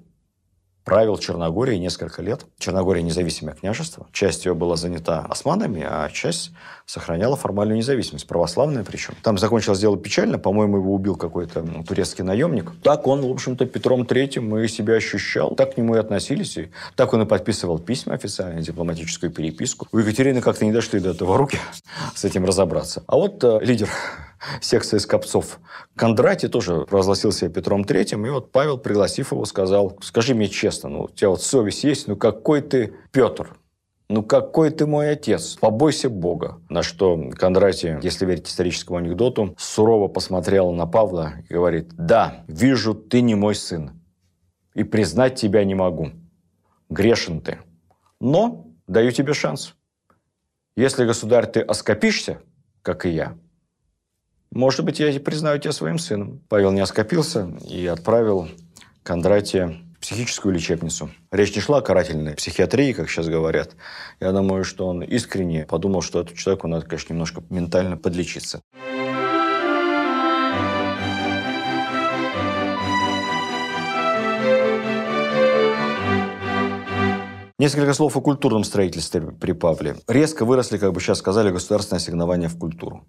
правил Черногорией несколько лет. Черногория независимое княжество. Часть ее была занята османами, а часть сохраняла формальную независимость, православная причем. Там закончилось дело печально, по-моему, его убил какой-то ну, турецкий наемник. Так он, в общем-то, Петром Третьим и себя ощущал, так к нему и относились. И так он и подписывал письма официально, дипломатическую переписку. У Екатерины как-то не дошли до этого руки с этим разобраться. А вот э, лидер секция скопцов Кондратий тоже провозгласил себя Петром Третьим, и вот Павел, пригласив его, сказал, скажи мне честно, ну, у тебя вот совесть есть, ну какой ты Петр? ну какой ты мой отец, побойся Бога. На что Кондратий, если верить историческому анекдоту, сурово посмотрел на Павла и говорит, да, вижу, ты не мой сын, и признать тебя не могу. Грешен ты. Но даю тебе шанс. Если, государь, ты оскопишься, как и я, может быть, я признаю тебя своим сыном. Павел не оскопился и отправил Кондратия в психическую лечебницу. Речь не шла о карательной психиатрии, как сейчас говорят. Я думаю, что он искренне подумал, что этому человеку надо, конечно, немножко ментально подлечиться. Несколько слов о культурном строительстве при Павле. Резко выросли, как бы сейчас сказали, государственные ассигнования в культуру.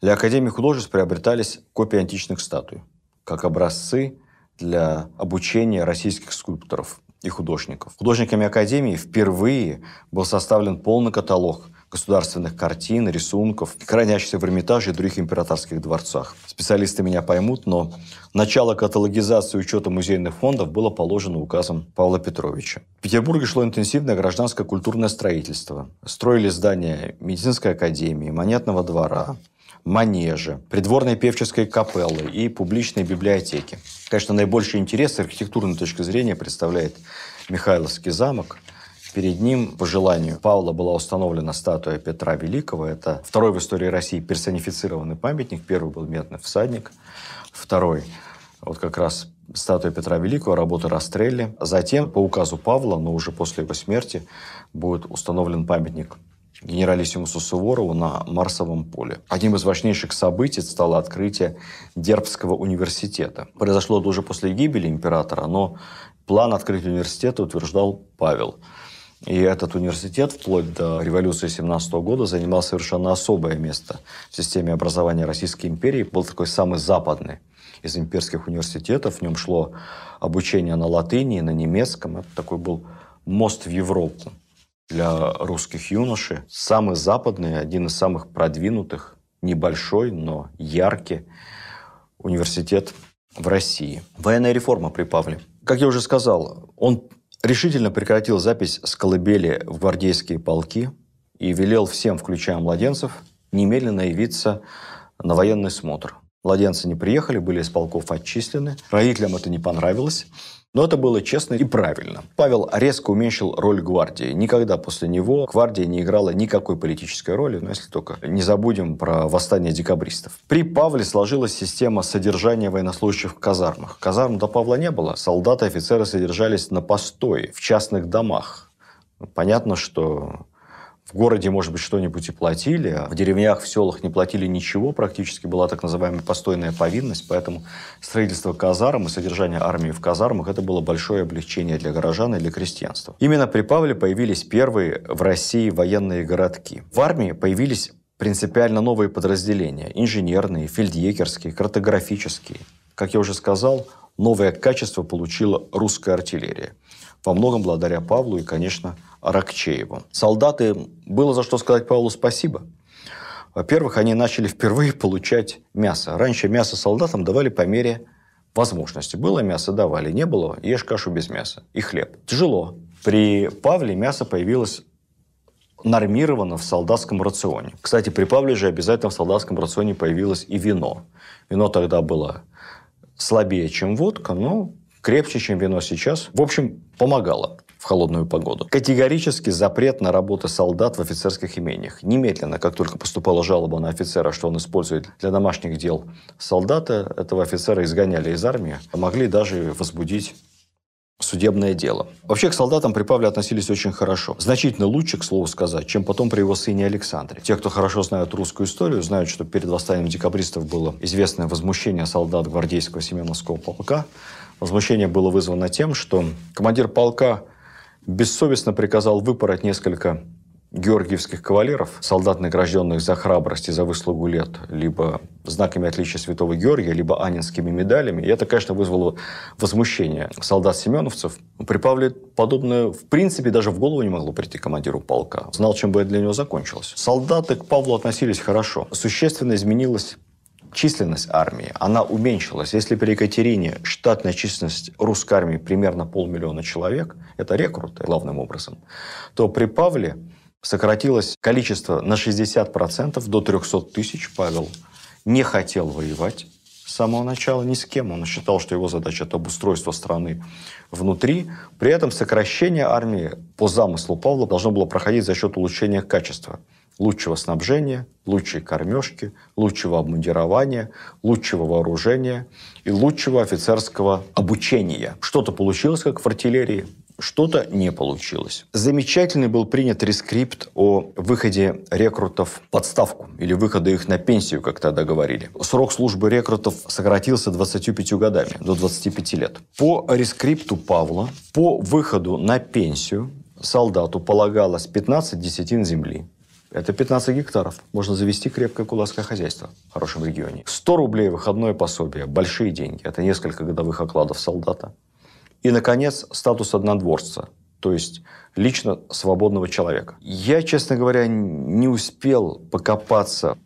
Для Академии художеств приобретались копии античных статуй, как образцы для обучения российских скульпторов и художников. Художниками Академии впервые был составлен полный каталог государственных картин, рисунков, хранящихся в Эрмитаже и других императорских дворцах. Специалисты меня поймут, но начало каталогизации и учета музейных фондов было положено указом Павла Петровича. В Петербурге шло интенсивное гражданское культурное строительство. Строили здания медицинской академии, монетного двора, манежи, придворной певческой капеллы и публичной библиотеки. Конечно, наибольший интерес с архитектурной точки зрения представляет Михайловский замок. Перед ним, по желанию Павла, была установлена статуя Петра Великого. Это второй в истории России персонифицированный памятник. Первый был медный всадник. Второй вот как раз статуя Петра Великого, работа Растрелли. Затем, по указу Павла, но уже после его смерти, будет установлен памятник генералиссимусу Суворову на Марсовом поле. Одним из важнейших событий стало открытие Дербского университета. Произошло это уже после гибели императора, но план открытия университета утверждал Павел. И этот университет вплоть до революции 17 года занимал совершенно особое место в системе образования Российской империи. Был такой самый западный из имперских университетов. В нем шло обучение на латыни, на немецком. Это такой был мост в Европу для русских юношей. Самый западный, один из самых продвинутых, небольшой, но яркий университет в России. Военная реформа при Павле. Как я уже сказал, он решительно прекратил запись с колыбели в гвардейские полки и велел всем, включая младенцев, немедленно явиться на военный смотр. Младенцы не приехали, были из полков отчислены. Родителям это не понравилось. Но это было честно и правильно. Павел резко уменьшил роль гвардии. Никогда после него гвардия не играла никакой политической роли, но если только не забудем про восстание декабристов. При Павле сложилась система содержания военнослужащих в казармах. Казарм до Павла не было. Солдаты и офицеры содержались на постое, в частных домах. Понятно, что в городе, может быть, что-нибудь и платили, а в деревнях, в селах не платили ничего, практически была так называемая постойная повинность, поэтому строительство казарм и содержание армии в казармах – это было большое облегчение для горожан и для крестьянства. Именно при Павле появились первые в России военные городки. В армии появились принципиально новые подразделения. Инженерные, фельдъегерские, картографические. Как я уже сказал, новое качество получила русская артиллерия. Во многом благодаря Павлу и, конечно, Аракчееву. Солдаты, было за что сказать Павлу спасибо. Во-первых, они начали впервые получать мясо. Раньше мясо солдатам давали по мере возможности. Было мясо, давали. Не было, ешь кашу без мяса. И хлеб. Тяжело. При Павле мясо появилось нормировано в солдатском рационе. Кстати, при Павле же обязательно в солдатском рационе появилось и вино. Вино тогда было слабее, чем водка, но крепче, чем вино сейчас. В общем, помогало в холодную погоду. Категорически запрет на работу солдат в офицерских имениях. Немедленно, как только поступала жалоба на офицера, что он использует для домашних дел солдата, этого офицера изгоняли из армии, могли даже возбудить судебное дело. Вообще к солдатам при Павле относились очень хорошо. Значительно лучше, к слову сказать, чем потом при его сыне Александре. Те, кто хорошо знают русскую историю, знают, что перед восстанием декабристов было известное возмущение солдат гвардейского Семеновского полка. Возмущение было вызвано тем, что командир полка бессовестно приказал выпороть несколько георгиевских кавалеров, солдат, награжденных за храбрость и за выслугу лет, либо знаками отличия святого Георгия, либо анинскими медалями. И это, конечно, вызвало возмущение солдат-семеновцев. При Павле подобное, в принципе, даже в голову не могло прийти командиру полка. Знал, чем бы это для него закончилось. Солдаты к Павлу относились хорошо. Существенно изменилась численность армии, она уменьшилась. Если при Екатерине штатная численность русской армии примерно полмиллиона человек, это рекруты главным образом, то при Павле сократилось количество на 60% до 300 тысяч. Павел не хотел воевать с самого начала ни с кем. Он считал, что его задача – это обустройство страны внутри. При этом сокращение армии по замыслу Павла должно было проходить за счет улучшения качества лучшего снабжения, лучшей кормежки, лучшего обмундирования, лучшего вооружения и лучшего офицерского обучения. Что-то получилось, как в артиллерии, что-то не получилось. Замечательный был принят рескрипт о выходе рекрутов в подставку или выхода их на пенсию, как тогда говорили. Срок службы рекрутов сократился 25 годами, до 25 лет. По рескрипту Павла, по выходу на пенсию солдату полагалось 15 десятин земли, это 15 гектаров. Можно завести крепкое кулацкое хозяйство в хорошем регионе. 100 рублей выходное пособие. Большие деньги. Это несколько годовых окладов солдата. И, наконец, статус однодворца. То есть лично свободного человека. Я, честно говоря, не успел покопаться,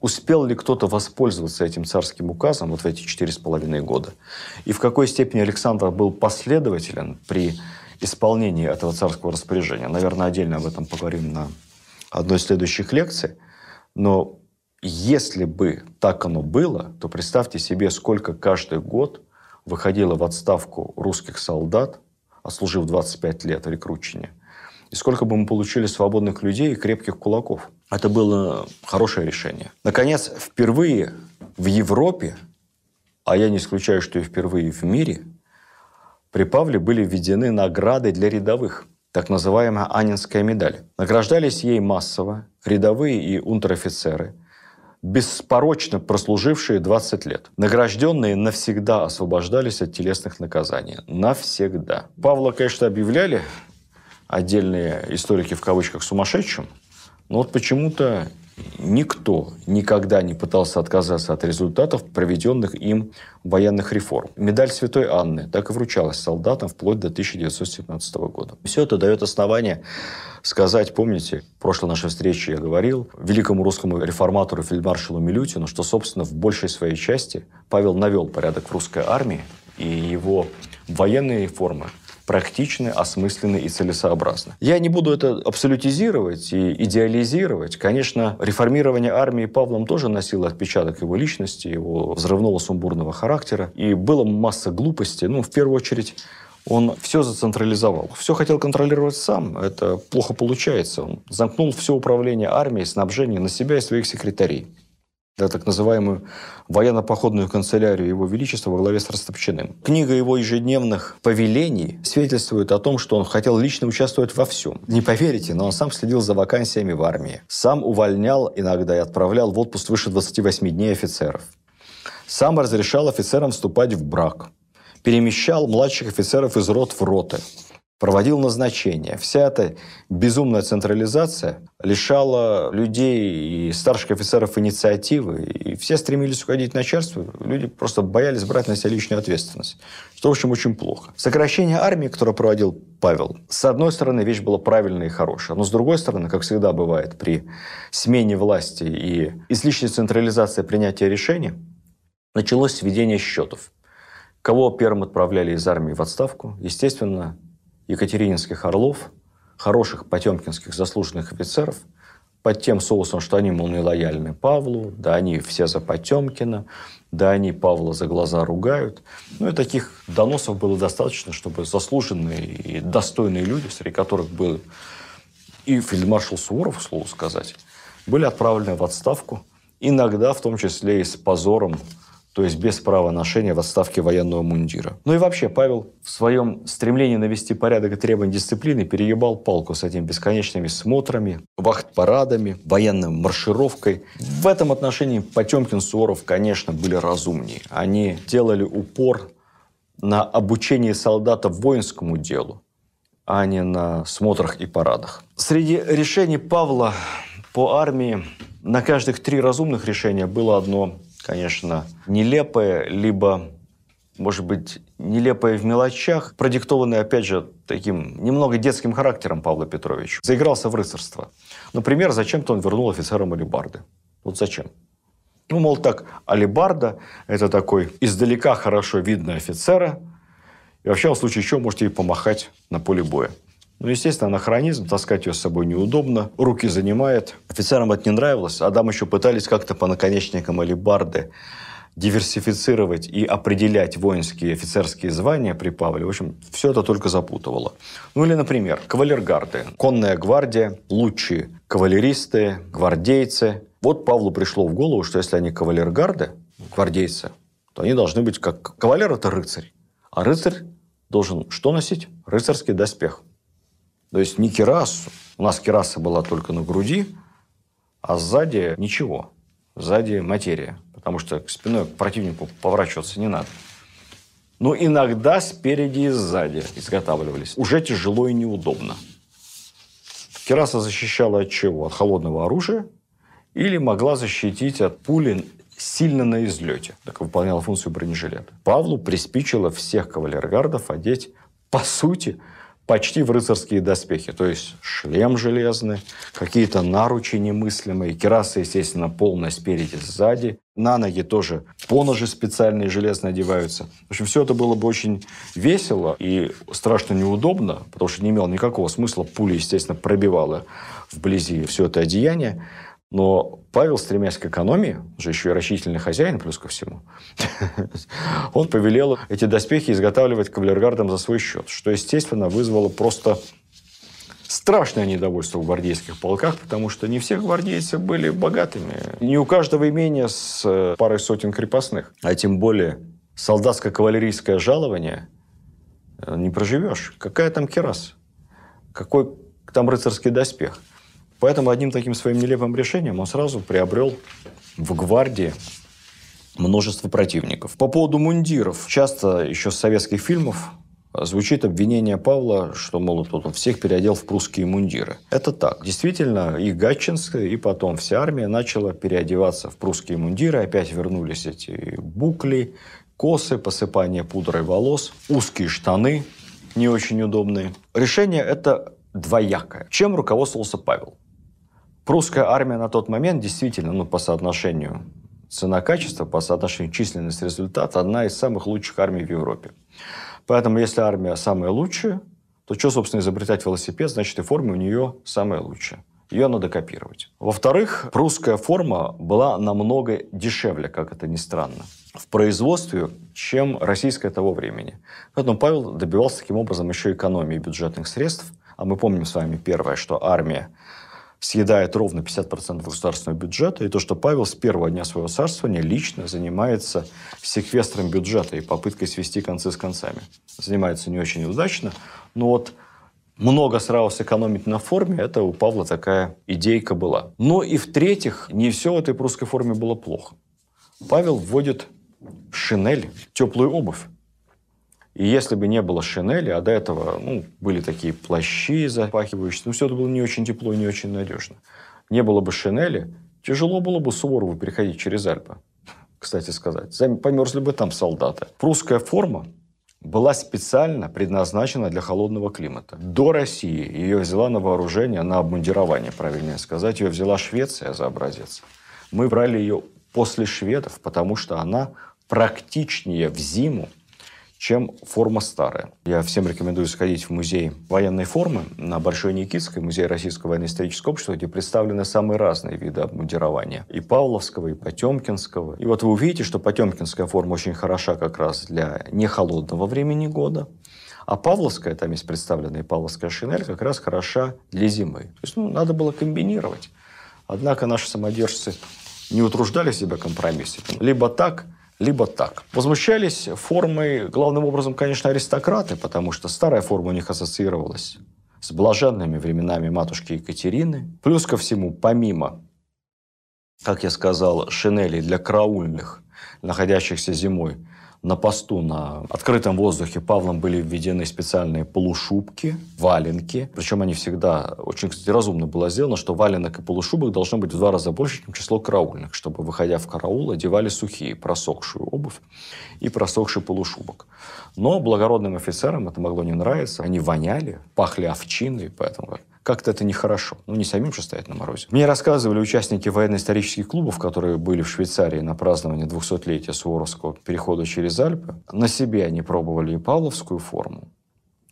успел ли кто-то воспользоваться этим царским указом вот в эти четыре с половиной года. И в какой степени Александр был последователен при исполнении этого царского распоряжения. Наверное, отдельно об этом поговорим на одной из следующих лекций. Но если бы так оно было, то представьте себе, сколько каждый год выходило в отставку русских солдат, отслужив 25 лет в рекрутчине, и сколько бы мы получили свободных людей и крепких кулаков. Это было хорошее решение. Наконец, впервые в Европе, а я не исключаю, что и впервые в мире, при Павле были введены награды для рядовых – так называемая Анинская медаль. Награждались ей массово рядовые и унтер-офицеры, беспорочно прослужившие 20 лет. Награжденные навсегда освобождались от телесных наказаний. Навсегда. Павла, конечно, объявляли отдельные историки в кавычках сумасшедшим, но вот почему-то никто никогда не пытался отказаться от результатов проведенных им военных реформ. Медаль Святой Анны так и вручалась солдатам вплоть до 1917 года. Все это дает основание сказать, помните, в прошлой нашей встрече я говорил великому русскому реформатору фельдмаршалу Милютину, что, собственно, в большей своей части Павел навел порядок в русской армии, и его военные реформы практичны, осмысленны и целесообразны. Я не буду это абсолютизировать и идеализировать. Конечно, реформирование армии Павлом тоже носило отпечаток его личности, его взрывного сумбурного характера. И было масса глупостей. Ну, в первую очередь, он все зацентрализовал. Все хотел контролировать сам. Это плохо получается. Он замкнул все управление армией, снабжение на себя и своих секретарей да, так называемую военно-походную канцелярию Его Величества во главе с Растопчиным. Книга его ежедневных повелений свидетельствует о том, что он хотел лично участвовать во всем. Не поверите, но он сам следил за вакансиями в армии. Сам увольнял иногда и отправлял в отпуск выше 28 дней офицеров. Сам разрешал офицерам вступать в брак. Перемещал младших офицеров из рот в роты. Проводил назначение. Вся эта безумная централизация лишала людей и старших офицеров инициативы, и все стремились уходить в начальство. Люди просто боялись брать на себя личную ответственность, что, в общем, очень плохо. Сокращение армии, которое проводил Павел, с одной стороны, вещь была правильная и хорошая, но с другой стороны, как всегда бывает при смене власти и излишней централизации принятия решений, началось сведение счетов. Кого первым отправляли из армии в отставку? Естественно, екатерининских орлов, хороших потемкинских заслуженных офицеров, под тем соусом, что они, мол, не лояльны Павлу, да они все за Потемкина, да они Павла за глаза ругают. Ну и таких доносов было достаточно, чтобы заслуженные и достойные люди, среди которых был и фельдмаршал Суворов, слову сказать, были отправлены в отставку, иногда в том числе и с позором то есть без права ношения в отставке военного мундира. Ну и вообще, Павел в своем стремлении навести порядок и требования дисциплины переебал палку с этими бесконечными смотрами, вахт-парадами, военной маршировкой. В этом отношении Потемкин, Суворов, конечно, были разумнее. Они делали упор на обучение солдата воинскому делу, а не на смотрах и парадах. Среди решений Павла по армии на каждых три разумных решения было одно конечно, нелепое, либо, может быть, нелепое в мелочах, продиктованное, опять же, таким немного детским характером Павла Петровича. Заигрался в рыцарство. Например, зачем-то он вернул офицерам алибарды. Вот зачем? Ну, мол, так, алибарда – это такой издалека хорошо видный офицера, и вообще, в случае чего, можете ей помахать на поле боя. Ну, естественно, анахронизм, таскать ее с собой неудобно, руки занимает. Офицерам это не нравилось. Адам еще пытались как-то по наконечникам алибарды диверсифицировать и определять воинские офицерские звания при Павле. В общем, все это только запутывало. Ну или, например, кавалергарды. Конная гвардия, лучшие кавалеристы, гвардейцы. Вот Павлу пришло в голову, что если они кавалергарды, гвардейцы, то они должны быть как... Кавалер – это рыцарь. А рыцарь должен что носить? Рыцарский доспех. То есть не керасу. У нас кераса была только на груди, а сзади ничего. Сзади материя. Потому что к спиной к противнику поворачиваться не надо. Но иногда спереди и сзади изготавливались. Уже тяжело и неудобно. Кераса защищала от чего? От холодного оружия или могла защитить от пули сильно на излете. Так выполняла функцию бронежилета. Павлу приспичило всех кавалергардов одеть, по сути, почти в рыцарские доспехи. То есть шлем железный, какие-то наручи немыслимые, керасы, естественно, полная спереди, сзади. На ноги тоже поножи специальные железные одеваются. В общем, все это было бы очень весело и страшно неудобно, потому что не имело никакого смысла. Пуля, естественно, пробивала вблизи все это одеяние. Но Павел, стремясь к экономии, же еще и рачительный хозяин, плюс ко всему, он повелел эти доспехи изготавливать кавалергардам за свой счет, что, естественно, вызвало просто страшное недовольство в гвардейских полках, потому что не все гвардейцы были богатыми. Не у каждого имения с э, парой сотен крепостных, а тем более солдатско-кавалерийское жалование э, не проживешь. Какая там керас? Какой там рыцарский доспех? Поэтому одним таким своим нелепым решением он сразу приобрел в гвардии множество противников. По поводу мундиров. Часто еще с советских фильмов звучит обвинение Павла, что, мол, тут он всех переодел в прусские мундиры. Это так. Действительно, и Гатчинская, и потом вся армия начала переодеваться в прусские мундиры. Опять вернулись эти букли, косы, посыпание пудрой волос, узкие штаны, не очень удобные. Решение это двоякое. Чем руководствовался Павел? Прусская армия на тот момент действительно, ну, по соотношению цена-качество, по соотношению численность-результат, одна из самых лучших армий в Европе. Поэтому, если армия самая лучшая, то что, собственно, изобретать велосипед, значит, и форма у нее самая лучшая. Ее надо копировать. Во-вторых, прусская форма была намного дешевле, как это ни странно, в производстве, чем российская того времени. Поэтому Павел добивался таким образом еще экономии бюджетных средств. А мы помним с вами первое, что армия съедает ровно 50% государственного бюджета, и то, что Павел с первого дня своего царствования лично занимается секвестром бюджета и попыткой свести концы с концами. Занимается не очень удачно, но вот много сразу сэкономить на форме, это у Павла такая идейка была. Но и в-третьих, не все в этой прусской форме было плохо. Павел вводит шинель, теплую обувь. И если бы не было шинели, а до этого ну, были такие плащи запахивающие, ну, все это было не очень тепло не очень надежно. Не было бы шинели, тяжело было бы Суворову переходить через Альпы, кстати сказать. Померзли бы там солдаты. Прусская форма была специально предназначена для холодного климата. До России ее взяла на вооружение, на обмундирование, правильнее сказать. Ее взяла Швеция за образец. Мы брали ее после шведов, потому что она практичнее в зиму, чем форма старая. Я всем рекомендую сходить в музей военной формы на Большой Никитской, музей Российского военно-исторического общества, где представлены самые разные виды обмундирования. И Павловского, и Потемкинского. И вот вы увидите, что Потемкинская форма очень хороша как раз для нехолодного времени года. А Павловская, там есть представленная Павловская шинель, как раз хороша для зимы. То есть, ну, надо было комбинировать. Однако наши самодержцы не утруждали себя компромиссами. Либо так, либо так. Возмущались формой, главным образом, конечно, аристократы, потому что старая форма у них ассоциировалась с блаженными временами матушки Екатерины. Плюс ко всему, помимо, как я сказал, шинелей для караульных, находящихся зимой на посту на открытом воздухе Павлом были введены специальные полушубки, валенки. Причем они всегда, очень, кстати, разумно было сделано, что валенок и полушубок должно быть в два раза больше, чем число караульных, чтобы, выходя в караул, одевали сухие, просохшую обувь и просохший полушубок. Но благородным офицерам это могло не нравиться. Они воняли, пахли овчиной, поэтому как-то это нехорошо. Ну, не самим же стоять на морозе. Мне рассказывали участники военно-исторических клубов, которые были в Швейцарии на праздновании 200-летия Суворовского перехода через Альпы. На себе они пробовали и павловскую форму,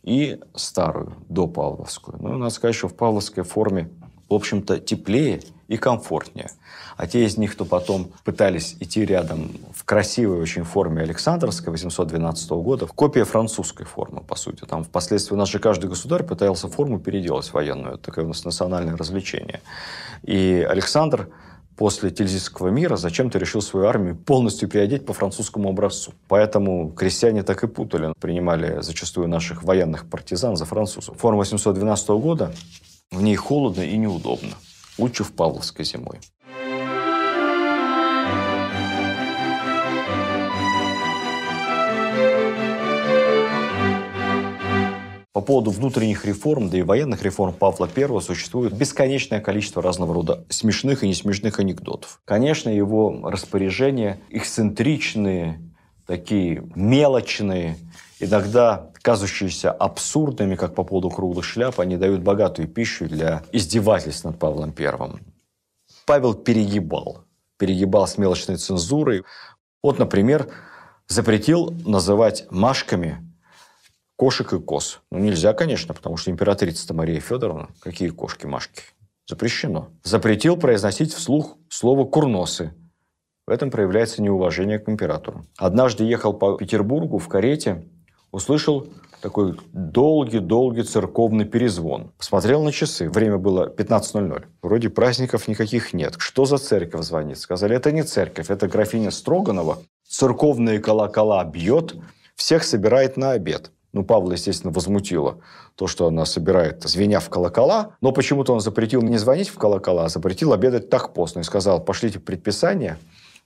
и старую, до павловскую. Ну, надо сказать, что в павловской форме в общем-то, теплее и комфортнее. А те из них, кто потом пытались идти рядом в красивой очень форме Александровской 812 года, копия французской формы, по сути. Там впоследствии наш же каждый государь пытался форму переделать военную. Это такое у нас национальное развлечение. И Александр после Тильзитского мира зачем-то решил свою армию полностью переодеть по французскому образцу. Поэтому крестьяне так и путали. Принимали зачастую наших военных партизан за французов. Форма 812 года в ней холодно и неудобно. Лучше в Павловской зимой. По поводу внутренних реформ, да и военных реформ Павла I существует бесконечное количество разного рода смешных и несмешных анекдотов. Конечно, его распоряжения эксцентричные, такие мелочные, иногда казущиеся абсурдными, как по поводу круглых шляп, они дают богатую пищу для издевательств над Павлом Первым. Павел перегибал. Перегибал с мелочной цензурой. Вот, например, запретил называть Машками кошек и коз. Ну, нельзя, конечно, потому что императрица Мария Федоровна, какие кошки-машки? Запрещено. Запретил произносить вслух слово «курносы». В этом проявляется неуважение к императору. Однажды ехал по Петербургу в карете услышал такой долгий-долгий церковный перезвон. Посмотрел на часы. Время было 15.00. Вроде праздников никаких нет. Что за церковь звонит? Сказали, это не церковь, это графиня Строганова. Церковные колокола бьет, всех собирает на обед. Ну, Павла, естественно, возмутило то, что она собирает, звеня в колокола. Но почему-то он запретил не звонить в колокола, а запретил обедать так поздно. И сказал, пошлите предписание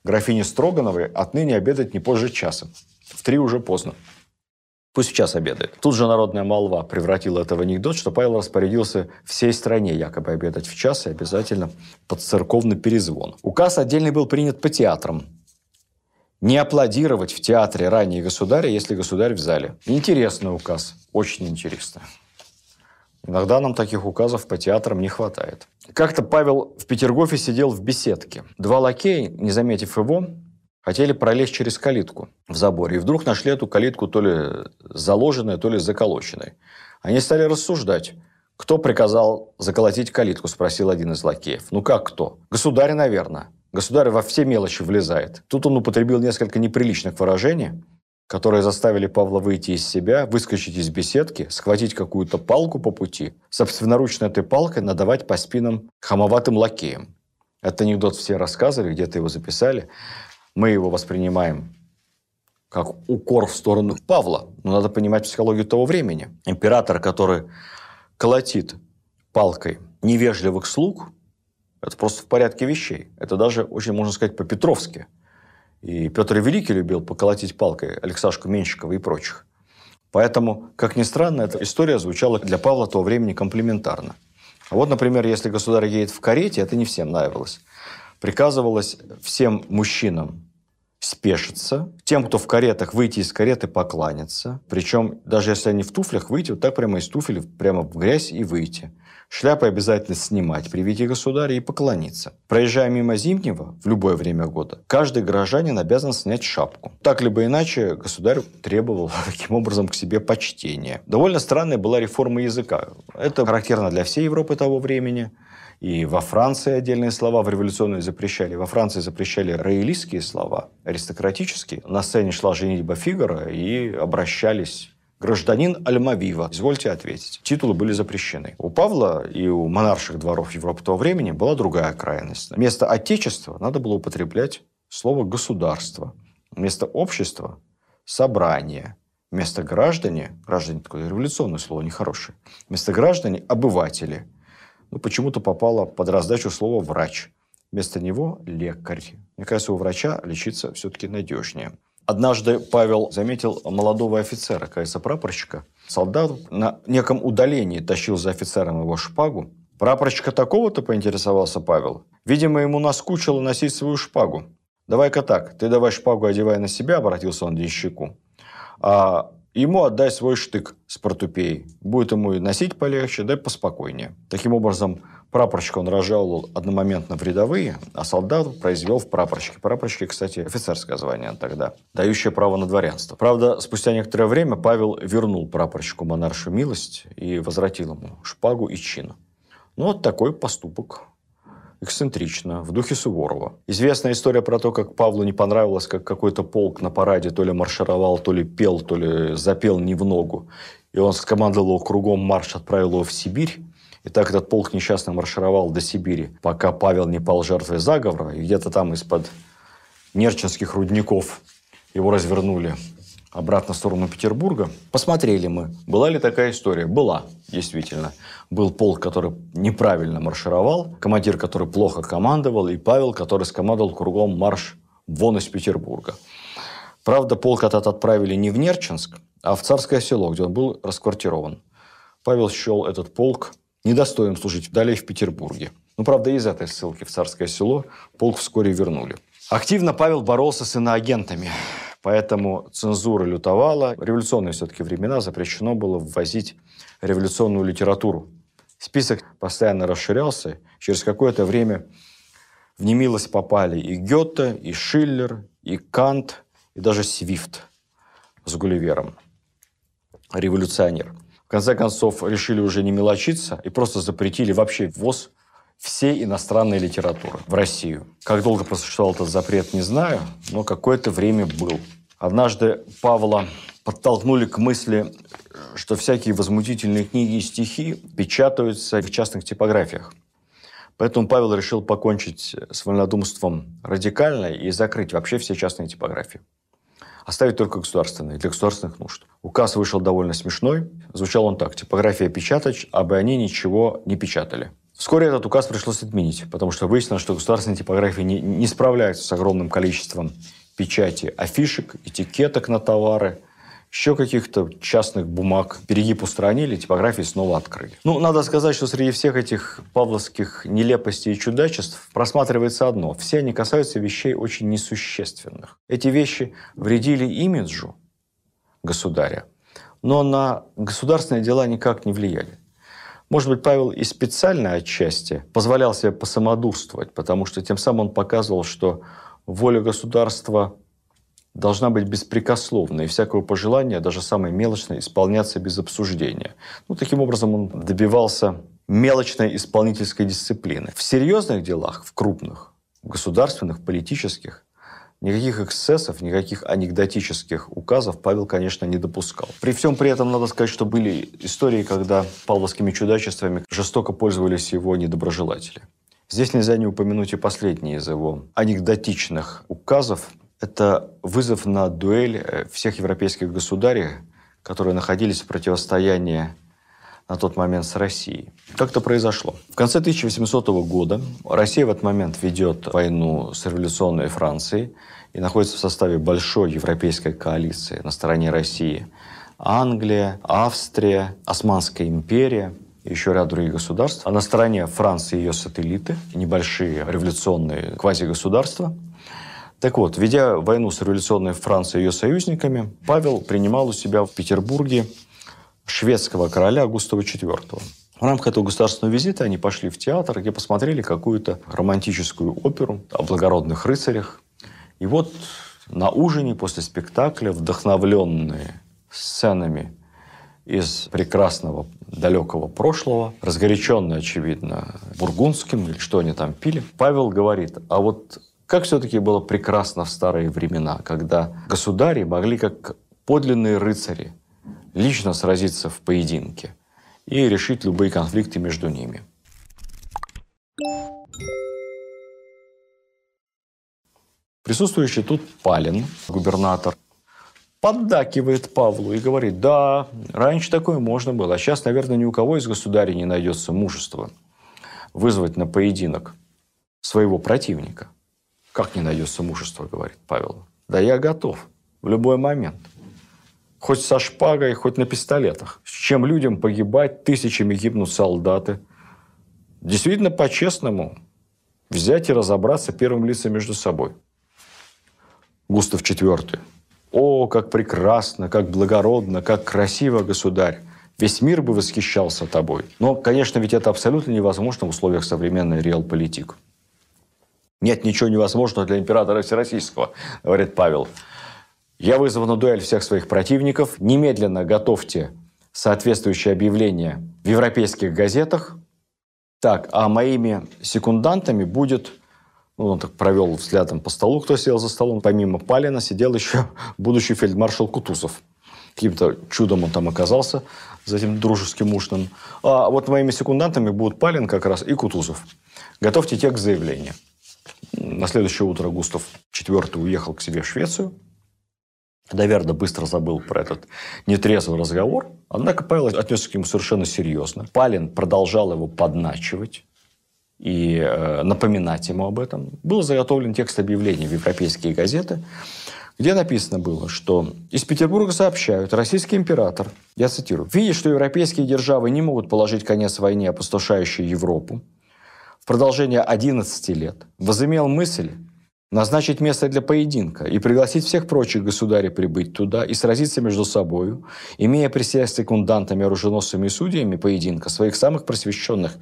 графине Строгановой отныне обедать не позже часа. В три уже поздно. Пусть в час обедает. Тут же народная молва превратила это в анекдот, что Павел распорядился всей стране якобы обедать в час и обязательно под церковный перезвон. Указ отдельный был принят по театрам. Не аплодировать в театре ранее государя, если государь в зале. Интересный указ, очень интересный. Иногда нам таких указов по театрам не хватает. Как-то Павел в Петергофе сидел в беседке. Два лакея, не заметив его, хотели пролезть через калитку в заборе. И вдруг нашли эту калитку то ли заложенной, то ли заколоченной. Они стали рассуждать. «Кто приказал заколотить калитку?» – спросил один из лакеев. «Ну как кто?» «Государь, наверное. Государь во все мелочи влезает». Тут он употребил несколько неприличных выражений, которые заставили Павла выйти из себя, выскочить из беседки, схватить какую-то палку по пути, собственноручно этой палкой надавать по спинам хамоватым лакеям. Этот анекдот все рассказывали, где-то его записали мы его воспринимаем как укор в сторону Павла. Но надо понимать психологию того времени. Император, который колотит палкой невежливых слуг, это просто в порядке вещей. Это даже очень, можно сказать, по-петровски. И Петр Великий любил поколотить палкой Алексашку Менщикова и прочих. Поэтому, как ни странно, эта история звучала для Павла того времени комплиментарно. А вот, например, если государь едет в карете, это не всем нравилось. Приказывалось всем мужчинам спешиться, тем, кто в каретах, выйти из кареты, покланяться. Причем, даже если они в туфлях, выйти вот так прямо из туфель, прямо в грязь и выйти. Шляпы обязательно снимать при виде государя и поклониться. Проезжая мимо Зимнего в любое время года, каждый горожанин обязан снять шапку. Так либо иначе государь требовал таким образом к себе почтения. Довольно странная была реформа языка. Это характерно для всей Европы того времени. И во Франции отдельные слова в революционные запрещали. Во Франции запрещали роялистские слова, аристократические. На сцене шла женитьба Фигара и обращались гражданин Альмавива. Извольте ответить. Титулы были запрещены. У Павла и у монарших дворов Европы того времени была другая крайность. Вместо отечества надо было употреблять слово «государство». Вместо общества – «собрание». Вместо граждане, граждане такое революционное слово, нехорошее, вместо граждане – обыватели – ну, почему-то попало под раздачу слова «врач». Вместо него – лекарь. Мне кажется, у врача лечиться все-таки надежнее. Однажды Павел заметил молодого офицера, кажется, прапорщика. Солдат на неком удалении тащил за офицером его шпагу. Прапорщика такого-то поинтересовался Павел. Видимо, ему наскучило носить свою шпагу. «Давай-ка так, ты давай шпагу одевай на себя», – обратился он к денщику. «А ему отдай свой штык с портупеей. Будет ему и носить полегче, да и поспокойнее. Таким образом, прапорщика он разжаловал одномоментно в рядовые, а солдат произвел в прапорщики. Прапорщики, кстати, офицерское звание тогда, дающее право на дворянство. Правда, спустя некоторое время Павел вернул прапорщику монаршу милость и возвратил ему шпагу и чин. Ну, вот такой поступок эксцентрично, в духе Суворова. Известная история про то, как Павлу не понравилось, как какой-то полк на параде то ли маршировал, то ли пел, то ли запел не в ногу. И он скомандовал его кругом марш, отправил его в Сибирь. И так этот полк несчастно маршировал до Сибири, пока Павел не пал жертвой заговора. И где-то там из-под нерчинских рудников его развернули обратно в сторону Петербурга. Посмотрели мы, была ли такая история. Была, действительно. Был полк, который неправильно маршировал, командир, который плохо командовал, и Павел, который скомандовал кругом марш вон из Петербурга. Правда, полк этот отправили не в Нерчинск, а в Царское село, где он был расквартирован. Павел счел этот полк недостойным служить далее в Петербурге. Ну, правда, из этой ссылки в Царское село полк вскоре вернули. Активно Павел боролся с иноагентами. Поэтому цензура лютовала. Революционные все-таки времена запрещено было ввозить революционную литературу. Список постоянно расширялся. Через какое-то время в немилость попали и Гёте, и Шиллер, и Кант, и даже Свифт с Гулливером. Революционер. В конце концов, решили уже не мелочиться и просто запретили вообще ввоз всей иностранной литературы в Россию. Как долго просуществовал этот запрет, не знаю, но какое-то время был. Однажды Павла подтолкнули к мысли, что всякие возмутительные книги и стихи печатаются в частных типографиях. Поэтому Павел решил покончить с вольнодумством радикально и закрыть вообще все частные типографии. Оставить только государственные, для государственных нужд. Указ вышел довольно смешной. Звучал он так. Типография печатать, а бы они ничего не печатали. Вскоре этот указ пришлось отменить, потому что выяснилось, что государственные типографии не, не справляются с огромным количеством печати афишек, этикеток на товары, еще каких-то частных бумаг. Перегиб устранили, типографии снова открыли. Ну, надо сказать, что среди всех этих павловских нелепостей и чудачеств просматривается одно. Все они касаются вещей очень несущественных. Эти вещи вредили имиджу государя, но на государственные дела никак не влияли. Может быть, Павел и специально отчасти позволял себе посамодурствовать, потому что тем самым он показывал, что воля государства должна быть беспрекословной, и всякого пожелания, даже самое мелочное, исполняться без обсуждения. Ну, таким образом, он добивался мелочной исполнительской дисциплины. В серьезных делах, в крупных, государственных, политических, Никаких эксцессов, никаких анекдотических указов Павел, конечно, не допускал. При всем при этом надо сказать, что были истории, когда павловскими чудачествами жестоко пользовались его недоброжелатели. Здесь нельзя не упомянуть и последний из его анекдотичных указов. Это вызов на дуэль э, всех европейских государей, которые находились в противостоянии на тот момент с Россией. Как это произошло? В конце 1800 года Россия в этот момент ведет войну с революционной Францией и находится в составе большой европейской коалиции на стороне России. Англия, Австрия, Османская империя еще ряд других государств. А на стороне Франции и ее сателлиты, небольшие революционные квазигосударства. Так вот, ведя войну с революционной Францией и ее союзниками, Павел принимал у себя в Петербурге шведского короля Густава IV. В рамках этого государственного визита они пошли в театр, где посмотрели какую-то романтическую оперу о благородных рыцарях. И вот на ужине после спектакля, вдохновленные сценами из прекрасного далекого прошлого, разгоряченный, очевидно, бургундским или что они там пили, Павел говорит, а вот как все-таки было прекрасно в старые времена, когда государи могли, как подлинные рыцари, лично сразиться в поединке и решить любые конфликты между ними. Присутствующий тут Палин, губернатор, поддакивает Павлу и говорит, да, раньше такое можно было, а сейчас, наверное, ни у кого из государей не найдется мужества вызвать на поединок своего противника. Как не найдется мужества, говорит Павел. Да я готов в любой момент. Хоть со шпагой, хоть на пистолетах. С чем людям погибать, тысячами гибнут солдаты. Действительно, по-честному, взять и разобраться первым лицам между собой. Густав IV о, как прекрасно, как благородно, как красиво, государь! Весь мир бы восхищался тобой. Но, конечно, ведь это абсолютно невозможно в условиях современной реал-политик. Нет ничего невозможного для императора Всероссийского, говорит Павел. Я вызову на дуэль всех своих противников. Немедленно готовьте соответствующее объявление в европейских газетах. Так, а моими секундантами будет ну, он так провел взглядом по столу, кто сел за столом. Помимо Палина сидел еще будущий фельдмаршал Кутузов. Каким-то чудом он там оказался за этим дружеским ужином. А вот моими секундантами будут Палин как раз и Кутузов. Готовьте текст заявления. На следующее утро Густав IV уехал к себе в Швецию. Доверда быстро забыл про этот нетрезвый разговор. Однако Павел отнесся к нему совершенно серьезно. Палин продолжал его подначивать и э, напоминать ему об этом. Был заготовлен текст объявления в европейские газеты, где написано было, что из Петербурга сообщают, российский император, я цитирую, «видя, что европейские державы не могут положить конец войне, опустошающей Европу, в продолжение 11 лет возымел мысль назначить место для поединка и пригласить всех прочих государей прибыть туда и сразиться между собою, имея при себе секундантами, оруженосцами и судьями поединка своих самых просвещенных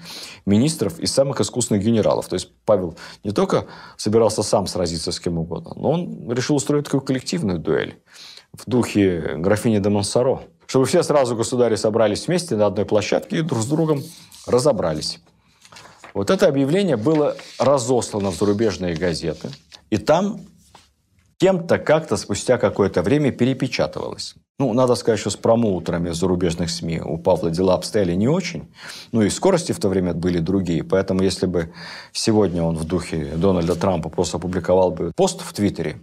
министров и самых искусных генералов. То есть Павел не только собирался сам сразиться с кем угодно, но он решил устроить такую коллективную дуэль в духе графини де Монсоро, чтобы все сразу государи собрались вместе на одной площадке и друг с другом разобрались. Вот это объявление было разослано в зарубежные газеты – и там кем-то как-то спустя какое-то время перепечатывалось. Ну, надо сказать, что с промоутерами зарубежных СМИ у Павла дела обстояли не очень. Ну и скорости в то время были другие. Поэтому если бы сегодня он в духе Дональда Трампа просто опубликовал бы пост в Твиттере,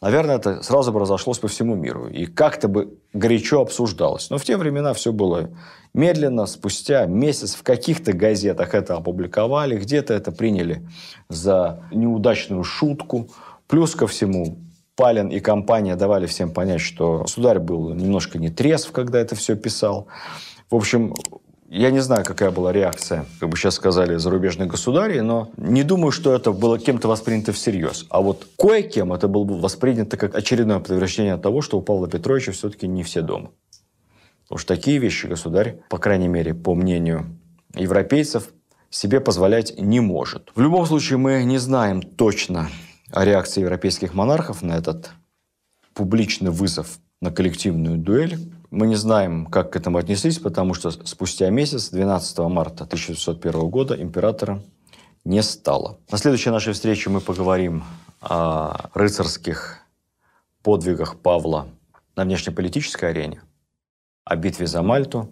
наверное, это сразу бы разошлось по всему миру. И как-то бы горячо обсуждалось. Но в те времена все было медленно. Спустя месяц в каких-то газетах это опубликовали, где-то это приняли за неудачную шутку. Плюс ко всему, Палин и компания давали всем понять, что государь был немножко не трезв, когда это все писал. В общем, я не знаю, какая была реакция, как бы сейчас сказали, зарубежных государей, но не думаю, что это было кем-то воспринято всерьез. А вот кое-кем это было бы воспринято как очередное подтверждение того, что у Павла Петровича все-таки не все дома. Потому что такие вещи государь, по крайней мере, по мнению европейцев, себе позволять не может. В любом случае, мы не знаем точно о реакции европейских монархов на этот публичный вызов на коллективную дуэль. Мы не знаем, как к этому отнеслись, потому что спустя месяц, 12 марта 1601 года, императора не стало. На следующей нашей встрече мы поговорим о рыцарских подвигах Павла на внешнеполитической арене, о битве за Мальту,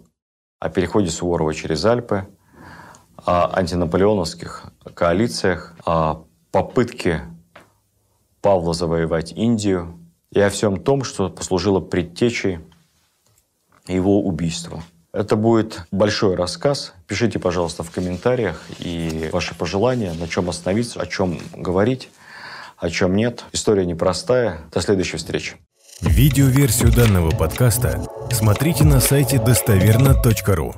о переходе Суворова через Альпы, о антинаполеоновских коалициях, о попытке Павла завоевать Индию и о всем том, что послужило предтечей его убийства. Это будет большой рассказ. Пишите, пожалуйста, в комментариях и ваши пожелания, на чем остановиться, о чем говорить, о чем нет. История непростая. До следующей встречи. Видеоверсию данного подкаста смотрите на сайте достоверно.ру.